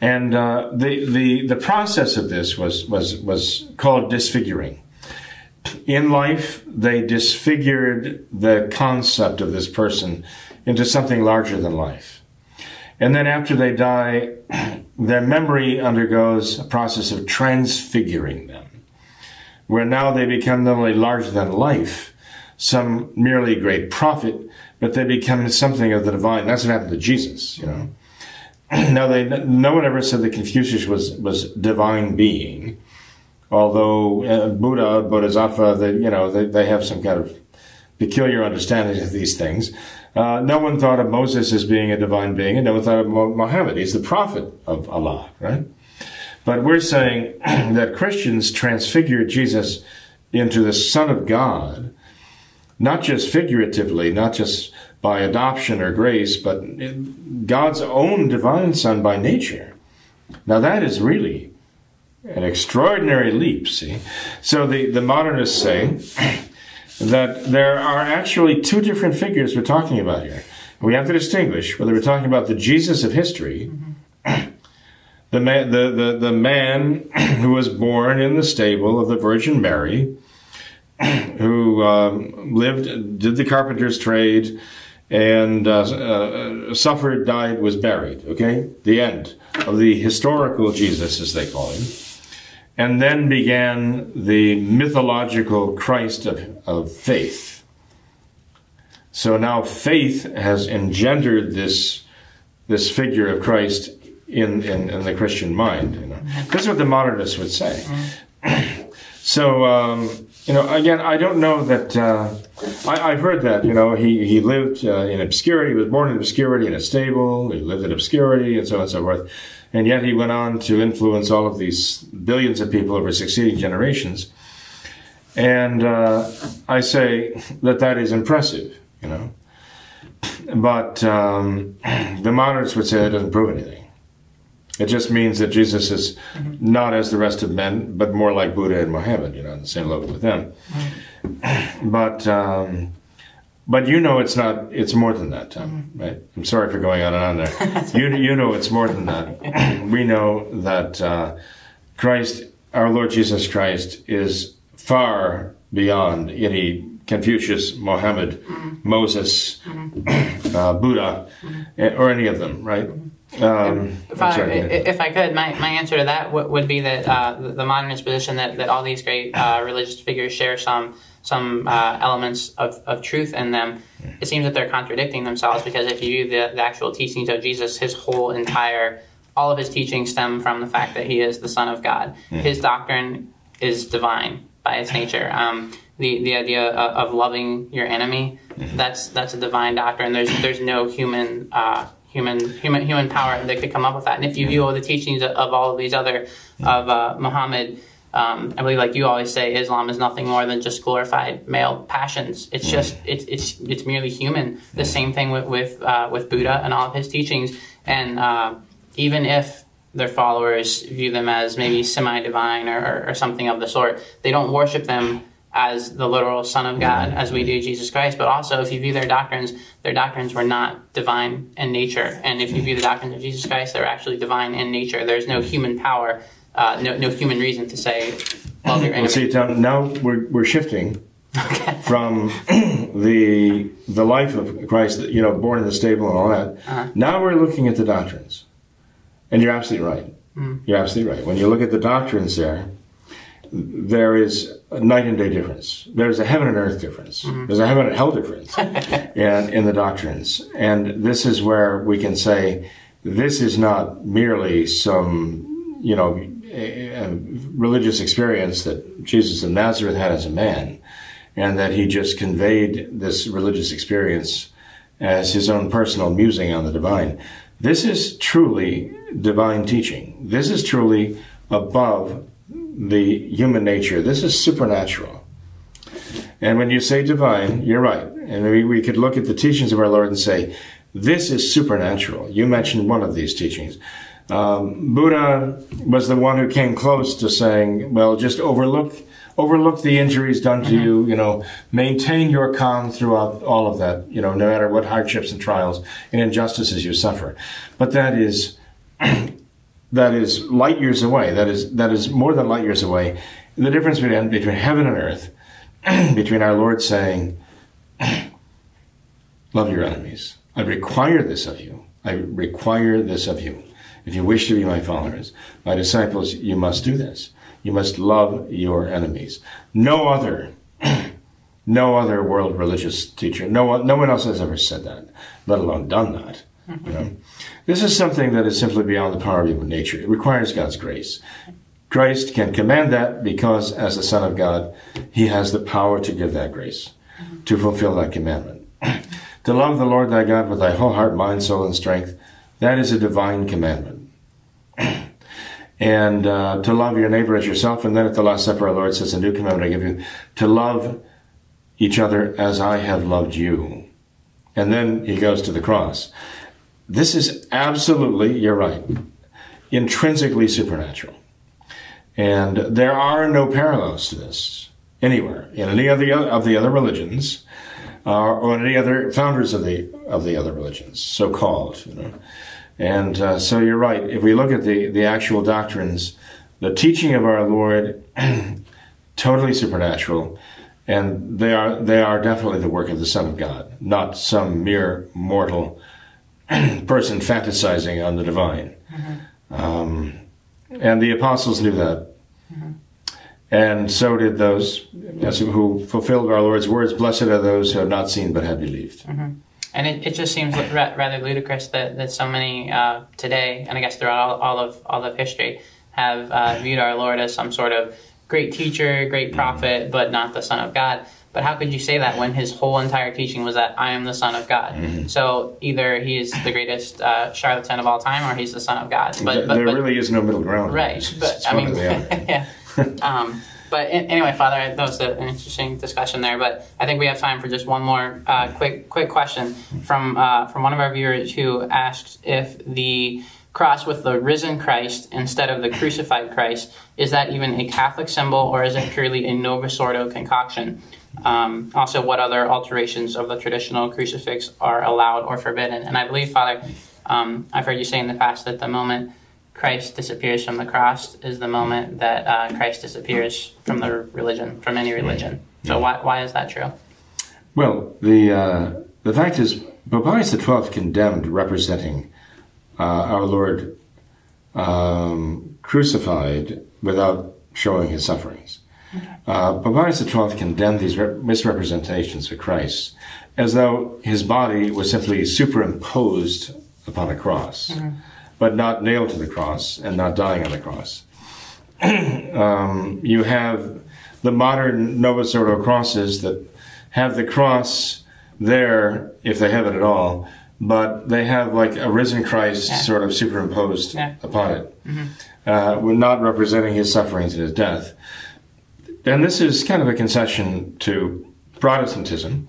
B: And uh, the, the, the process of this was, was, was called disfiguring. In life, they disfigured the concept of this person into something larger than life. And then after they die, their memory undergoes a process of transfiguring them, where now they become not only larger than life, some merely great prophet, but they become something of the divine. That's what happened to Jesus, you know. now, they, no one ever said that Confucius was, was divine being, although uh, Buddha, Bodhisattva, they, you know, they, they have some kind of peculiar understanding of these things. Uh, no one thought of Moses as being a divine being, and no one thought of Muhammad. He's the prophet of Allah, right? But we're saying that Christians transfigured Jesus into the Son of God, not just figuratively, not just by adoption or grace, but God's own divine Son by nature. Now that is really an extraordinary leap, see? So the, the modernists say that there are actually two different figures we're talking about here. We have to distinguish whether we're talking about the Jesus of history, mm-hmm. the, man, the, the, the man who was born in the stable of the Virgin Mary, who um, lived, did the carpenter's trade, and uh, uh, suffered, died, was buried. Okay? The end of the historical Jesus, as they call him. And then began the mythological Christ of, of faith. So now faith has engendered this, this figure of Christ in, in, in the Christian mind. You know? This is what the modernists would say. so, um, you know, again, I don't know that. Uh, I, have heard that. You know, he he lived uh, in obscurity. He was born in obscurity in a stable. He lived in obscurity, and so on and so forth. And yet he went on to influence all of these billions of people over succeeding generations. And uh, I say that that is impressive, you know. But um, the moderates would say that doesn't prove anything. It just means that Jesus is not as the rest of men, but more like Buddha and Mohammed, you know, on the same level with them. Mm-hmm. But um, but you know it's not. It's more than that, Tom. Mm-hmm. Right? I'm sorry for going on and on there. you you know it's more than that. we know that uh, Christ, our Lord Jesus Christ, is far beyond any Confucius, Mohammed, mm-hmm. Moses, mm-hmm. Uh, Buddha, mm-hmm. or any of them. Right? Um,
A: if, I, if, I, could, my, my answer to that would, would be that uh, the modernist position that, that all these great uh, religious figures share some some uh, elements of, of truth in them, it seems that they're contradicting themselves because if you view the, the actual teachings of Jesus, his whole entire, all of his teachings stem from the fact that he is the Son of God. Mm. His doctrine is divine by its nature. Um, the, the idea of, of, loving your enemy, mm. that's that's a divine doctrine. There's there's no human uh, human human human power that could come up with that. And if you view all the teachings of, of all of these other of uh, Muhammad um, I believe, like you always say, Islam is nothing more than just glorified male passions. It's just it's it's it's merely human. The same thing with with uh, with Buddha and all of his teachings. And uh, even if their followers view them as maybe semi-divine or, or, or, something of the sort, they don't worship them as the literal Son of God as we do Jesus Christ. But also, if you view their doctrines, their doctrines were not divine in nature. And if you view the doctrines of Jesus Christ, they're actually divine in nature. There's no human power uh, no, no human reason to say love your
B: Well, see, now now we're, we're shifting
A: Okay.
B: from the the life of Christ, you know, born in the stable and all that.
A: Uh-huh.
B: Now we're looking at the doctrines, and you're absolutely right.
A: Mm.
B: You're absolutely right. When you look at the doctrines, there, there is a night and day difference. There's a heaven and earth difference. There's a heaven and hell difference, in, in the doctrines, and this is where we can say this is not merely some, you know. A- religious experience that Jesus of Nazareth had as a man, and that he just conveyed this religious experience as his own personal musing on the divine. This is truly divine teaching. This is truly above the human nature. This is supernatural. And when you say divine, you're right. And we, we could look at the teachings of our Lord and say, this is supernatural. You mentioned one of these teachings. Um, Buddha was the one who came close to saying, well, just overlook overlook the injuries done to you, you know, maintain your calm throughout all of that, you know, no matter what hardships and trials and injustices you suffer. But that is that is light years away. That is that is more than light years away. The difference between between heaven and earth, between our Lord saying, Love your enemies. I require this of you. I require this of you. If you wish to be my followers, my disciples, you must do this. You must love your enemies. No other, no other world religious teacher, no one, no one else has ever said that, let alone done that. You know? This is something that is simply beyond the power of human nature. It requires God's grace. Christ can command that because, as the Son of God, he has the power to give that grace, mm-hmm. to fulfill that commandment. to love the Lord thy God with thy whole heart, mind, soul, and strength, that is a divine commandment. and uh, to love your neighbor as yourself. And then at the Last Supper, our Lord says, A new commandment I give you, to love each other as I have loved you. And then he goes to the cross. This is absolutely, you're right, intrinsically supernatural. And there are no parallels to this anywhere in any of the other, of the other religions uh, or any other founders of the of the other religions, so called. You know, and uh, so you're right. If we look at the the actual doctrines, the teaching of our Lord, totally supernatural, and they are they are definitely the work of the Son of God, not some mere mortal person fantasizing on the divine. Um, and the apostles knew that. And so did those who fulfilled our Lord's words. Blessed are those who have not seen but have believed.
A: And it, it just seems ra- rather ludicrous that, that so many uh, today, and I guess throughout all, all of all of history, have uh, viewed our Lord as some sort of great teacher, great prophet, but not the Son of God. But how could you say that when his whole entire teaching was that I am the Son of God? So either he is the greatest uh, charlatan of all time, or he's the Son of God. But, but,
B: there
A: but
B: really is no middle ground.
A: Right, but I mean,
B: or the other.
A: yeah. um, but anyway, Father, that was an interesting discussion there. But I think we have time for just one more uh, quick quick question from uh, from one of our viewers who asked if the cross with the risen Christ instead of the crucified Christ is that even a Catholic symbol or is it purely a Novus Ordo concoction? Um, also, what other alterations of the traditional crucifix are allowed or forbidden? And I believe, Father, um, I've heard you say in the past that the moment Christ disappears from the cross is the moment that uh, Christ disappears from the religion, from any religion. So why, why is that true?
B: Well, the uh, the fact is, Pope Pius XII condemned representing uh, our Lord um, crucified without showing his sufferings. Uh, Pope Pius XII condemned these re- misrepresentations of Christ as though his body was simply superimposed upon a cross, but not nailed to the cross and not dying on the cross. um, you have the modern Novus Ordo crosses that have the cross there, if they have it at all, but they have like a risen Christ
A: Yeah.
B: sort of superimposed
A: Yeah.
B: upon it, uh, we're not representing his sufferings and his death. And this is kind of a concession to Protestantism.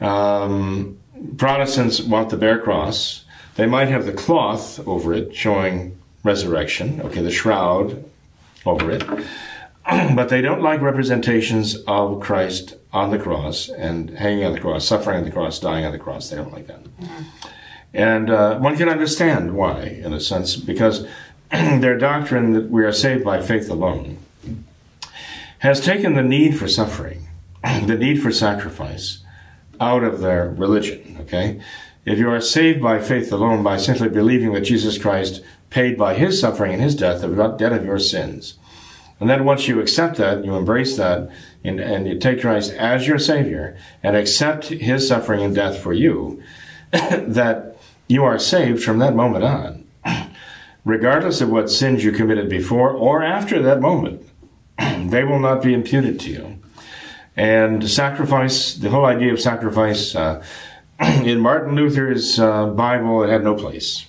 B: Um, Protestants want the bare cross. They might have the cloth over it showing resurrection, okay, the shroud over it. but they don't like representations of Christ on the cross and hanging on the cross, suffering on the cross, dying on the cross. They don't like that. And uh, one can understand why, in a sense, because their doctrine that we are saved by faith alone has taken the need for suffering, the need for sacrifice, out of their religion. Okay? If you are saved by faith alone, by simply believing that Jesus Christ paid by his suffering and his death the debt of your sins, and then once you accept that, you embrace that, and, and you take Christ as your Savior and accept his suffering and death for you, that you are saved from that moment on, regardless of what sins you committed before or after that moment. they will not be imputed to you. And sacrifice, the whole idea of sacrifice, uh, in Martin Luther's uh, Bible, it had no place.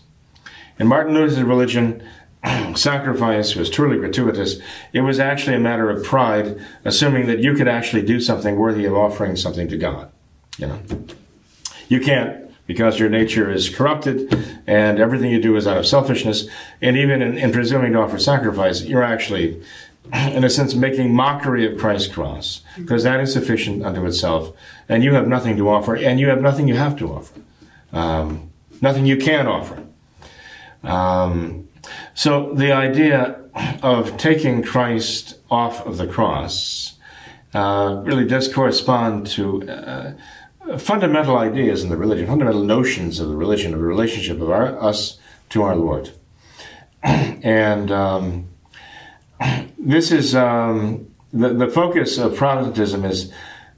B: In Martin Luther's religion, sacrifice was truly gratuitous. It was actually a matter of pride, assuming that you could actually do something worthy of offering something to God. You know, you can't because your nature is corrupted and everything you do is out of selfishness. And even in, in presuming to offer sacrifice, you're actually in a sense, making mockery of Christ's cross, because that is sufficient unto itself, and you have nothing to offer, and you have nothing you have to offer, um, nothing you can offer. Um, so the idea of taking Christ off of the cross uh, really does correspond to uh, fundamental ideas in the religion, fundamental notions of the religion, of the relationship of our, us to our Lord, and. Um, this is um, the, the focus of Protestantism is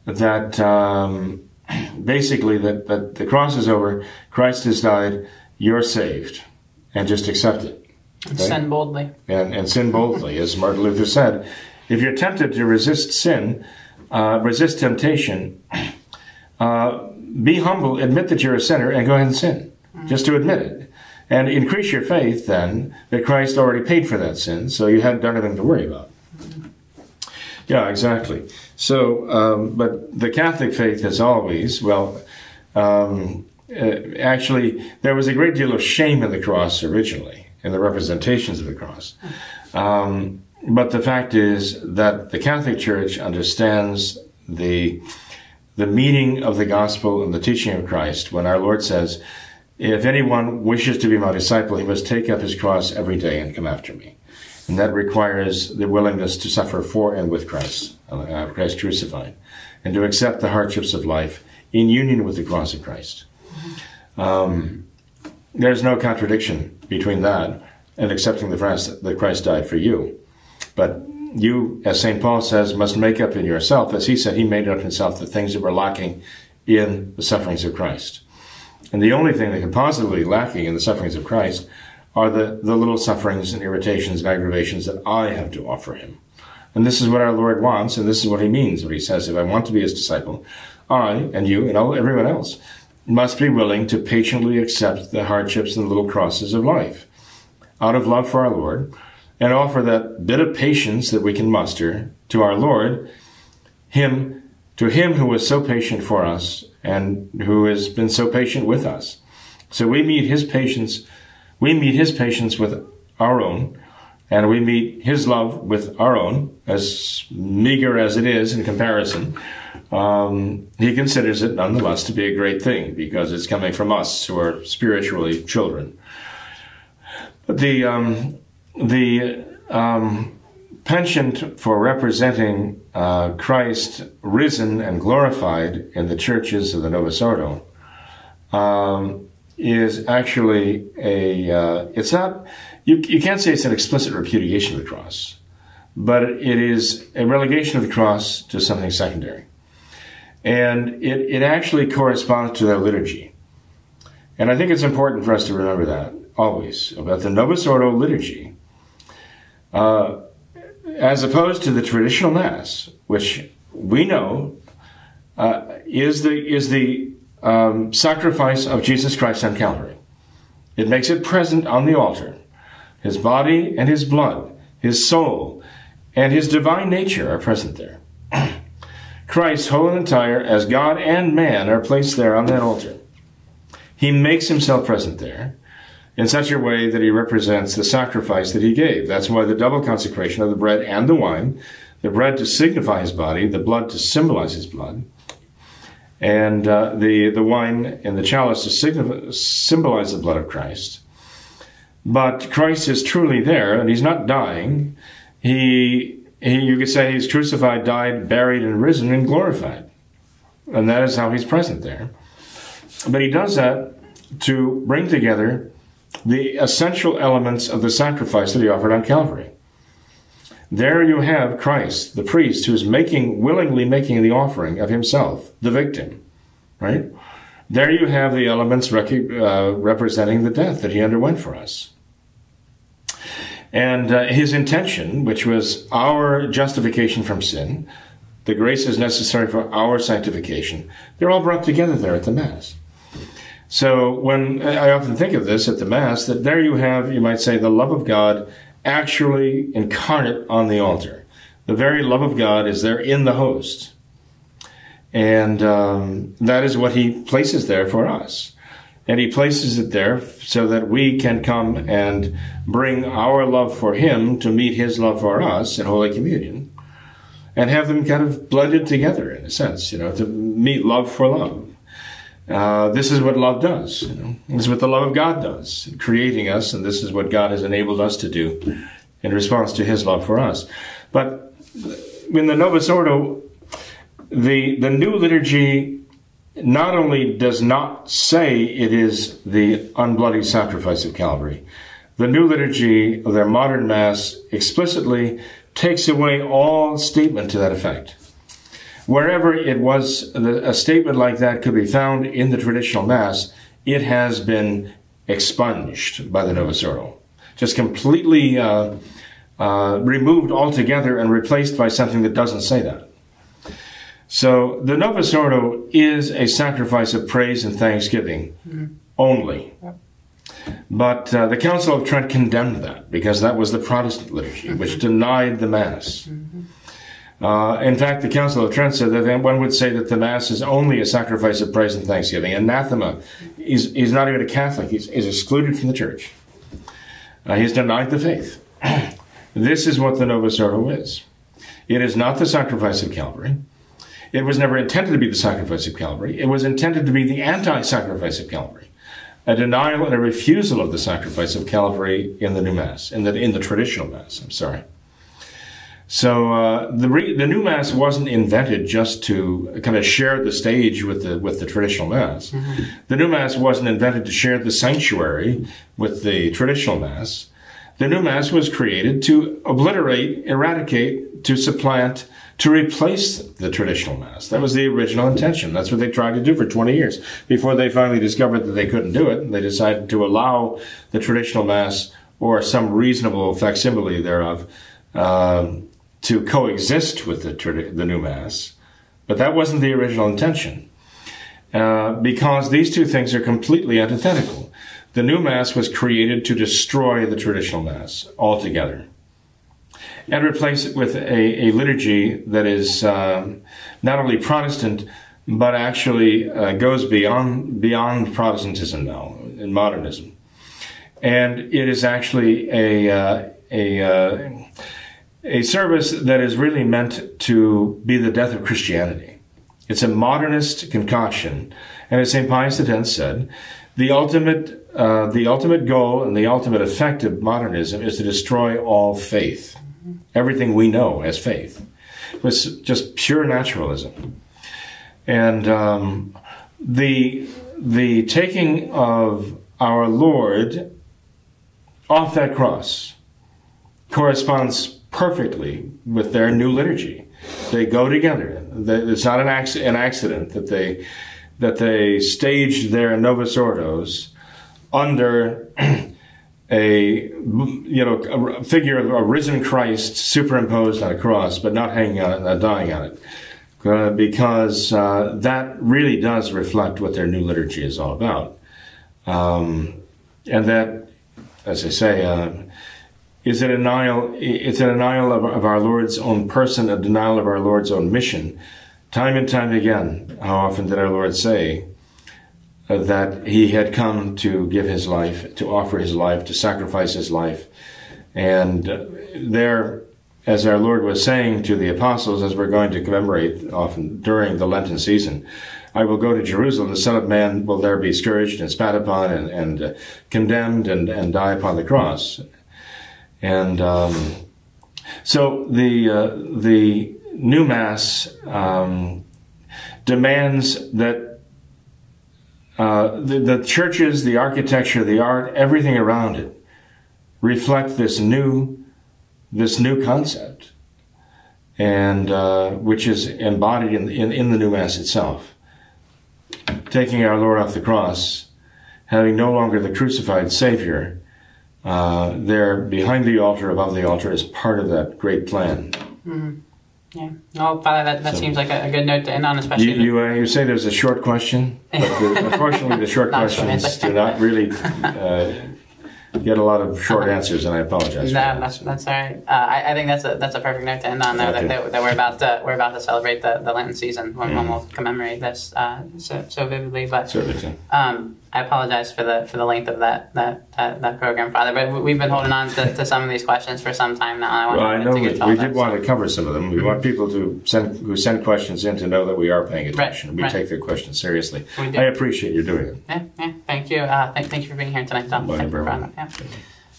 B: that um, basically that, that the cross is over, Christ has died, you're saved, and just accept it.
A: Okay? Sin boldly.
B: And, and sin boldly, as Martin Luther said. If you're tempted to resist sin, uh, resist temptation, uh, be humble, admit that you're a sinner, and go ahead and sin. Just to admit it and increase your faith then that Christ already paid for that sin, so you hadn't done anything to worry about. Yeah, exactly. So, um, but the Catholic faith has always, well, um, uh, actually, there was a great deal of shame in the cross originally, in the representations of the cross. Um, but the fact is that the Catholic Church understands the the meaning of the gospel and the teaching of Christ when our Lord says, if anyone wishes to be my disciple, he must take up his cross every day and come after me. And that requires the willingness to suffer for and with Christ, uh, Christ crucified, and to accept the hardships of life in union with the cross of Christ. Um, there's no contradiction between that and accepting the fact that Christ died for you. But you, as St. Paul says, must make up in yourself, as he said, he made up himself the things that were lacking in the sufferings of Christ. And the only thing that could possibly be lacking in the sufferings of Christ are the, the little sufferings and irritations and aggravations that I have to offer him. And this is what our Lord wants, and this is what he means when he says, if I want to be his disciple, I and you and all, everyone else must be willing to patiently accept the hardships and the little crosses of life out of love for our Lord and offer that bit of patience that we can muster to our Lord, him, to him who was so patient for us and who has been so patient with us. So we meet his patience, we meet his patience with our own, and we meet his love with our own, as meager as it is in comparison. Um, he considers it nonetheless to be a great thing because it's coming from us who are spiritually children. But the um, the um, penchant for representing uh, Christ risen and glorified in the churches of the Novus Ordo um, is actually a, uh, it's not, you, you can't say it's an explicit repudiation of the cross, but it is a relegation of the cross to something secondary. And it, it actually corresponds to their liturgy. And I think it's important for us to remember that always about the Novus Ordo liturgy. Uh, as opposed to the traditional Mass, which we know uh, is the is the um, sacrifice of Jesus Christ on Calvary. It makes it present on the altar. His body and his blood, his soul, and his divine nature are present there. Christ, whole and entire, as God and man, are placed there on that altar. He makes himself present there in such a way that he represents the sacrifice that he gave. That's why the double consecration of the bread and the wine, the bread to signify his body, the blood to symbolize his blood, and uh, the, the wine and the chalice symbolize the blood of Christ. but Christ is truly there, and he's not dying. He, he you could say he's crucified, died, buried, and risen and glorified. And that is how he's present there. But he does that to bring together the essential elements of the sacrifice that he offered on Calvary. There you have Christ, the priest, who is making, willingly making the offering of himself, the victim, right? There you have the elements rec- uh, representing the death that he underwent for us. And uh, his intention, which was our justification from sin, the grace is necessary for our sanctification, they're all brought together there at the Mass. So when I often think of this at the Mass, that there you have, you might say, the love of God actually incarnate on the altar. The very love of God is there in the host. And um, that is what he places there for us. And he places it there so that we can come and bring our love for him to meet his love for us in Holy Communion and have them kind of blended together in a sense, you know, to meet love for love. Uh, this is what love does. You know? This is what the love of God does, creating us, and this is what God has enabled us to do in response to His love for us. But in the Novus Ordo, the the new liturgy not only does not say it is the unbloody sacrifice of Calvary, the new liturgy of their modern Mass explicitly takes away all statement to that effect. Wherever it was, a statement like that could be found in the traditional Mass, it has been expunged by the Novus Ordo. Just completely uh, uh, removed altogether and replaced by something that doesn't say that. So the Novus Ordo is a sacrifice of praise and thanksgiving mm-hmm. only. But uh, the Council of Trent condemned that because that was the Protestant liturgy, mm-hmm. which denied the Mass. Mm-hmm. Uh, in fact, the Council of Trent said that one would say that the Mass is only a sacrifice of praise and thanksgiving. Anathema is, he's not even a Catholic, he's, he's excluded from the church. Uh, he's denied the faith. this is what the Novus Ordo is. It is not the sacrifice of Calvary. It was never intended to be the sacrifice of Calvary. It was intended to be the anti sacrifice of Calvary. A denial and a refusal of the sacrifice of Calvary in the new Mass, in the, in the traditional Mass, I'm sorry. So uh, the re- the new mass wasn't invented just to kind of share the stage with the with the traditional mass. Mm-hmm. The new mass wasn't invented to share the sanctuary with the traditional mass. The new mass was created to obliterate, eradicate, to supplant, to replace the traditional mass. That was the original intention. That's what they tried to do for 20 years before they finally discovered that they couldn't do it. They decided to allow the traditional mass or some reasonable facsimile thereof. Um, to coexist with the, the new Mass, but that wasn't the original intention. Uh, because these two things are completely antithetical. The new Mass was created to destroy the traditional Mass altogether and replace it with a, a liturgy that is um, not only Protestant, but actually uh, goes beyond, beyond Protestantism now, in modernism. And it is actually a, uh, a uh, a service that is really meant to be the death of Christianity. It's a modernist concoction. And as St. Pius X said, the ultimate, uh, the ultimate goal and the ultimate effect of modernism is to destroy all faith. Everything we know as faith. It's just pure naturalism. And um, the, the taking of our Lord off that cross corresponds perfectly with their new liturgy. They go together. It's not an, accident that they that they staged their Novus Ordos under a you know a figure of a risen Christ superimposed on a cross, but not hanging on it, not dying on it, uh, because uh, that really does reflect what their new liturgy is all about, um, and that, as I say. Uh, is a denial, it's a denial of, of our Lord's own person, a denial of our Lord's own mission. Time and time again, how often did our Lord say that he had come to give his life, to offer his life, to sacrifice his life? And there, as our Lord was saying to the apostles, as we're going to commemorate often during the Lenten season, I will go to Jerusalem. The Son of Man will there be scourged and spat upon and, and uh, condemned and, and die upon the cross. And um, so the uh, the new mass um, demands that uh, the, the churches, the architecture, the art, everything around it reflect this new this new concept, and uh, which is embodied in, in, in the new mass itself. Taking our Lord off the cross, having no longer the crucified Savior, uh, there behind the altar, above the altar, is part of that great plan.
A: Mm-hmm. Yeah. No, Father, that, that
B: So-
A: seems like a, a good note to end on, especially.
B: You, you, uh, you say there's a short question, but the, unfortunately, the short
A: Not short
B: questions do not really uh, get a lot of short answers, and I apologize.
A: No,
B: for that.
A: that's that's all right. Uh, I, I think that's a that's a perfect note to end on. Though
B: Okay.
A: that, that, we're about to we're about to celebrate the, the Lenten season when, when
B: Mhm.
A: we'll commemorate this uh, so, so vividly. But
B: Certainly,
A: um, I apologize for the for the length of that that that, that program, Father. But we- we've been holding on to, to some of these questions for some time now. I
B: Well, I
A: wanted
B: know
A: to get to all
B: we did want to cover some of them. We want people to send who send questions in to know that we are paying attention. we
A: right.
B: take their questions seriously.
A: We.
B: I appreciate you doing it.
A: Yeah, yeah. Thank you. Uh, thank, thank you for being here tonight, Tom.
B: Bye,
A: Thank you for
B: everyone.
A: yeah.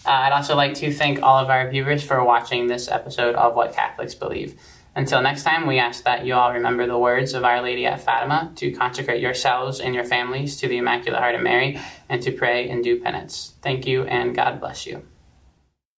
A: Uh, I'd also like to thank all of our viewers for watching this episode of What Catholics Believe. Until next time, we ask that you all remember the words of Our Lady at Fatima to consecrate yourselves and your families to the Immaculate Heart of Mary and to pray and do penance. Thank you, and God bless you.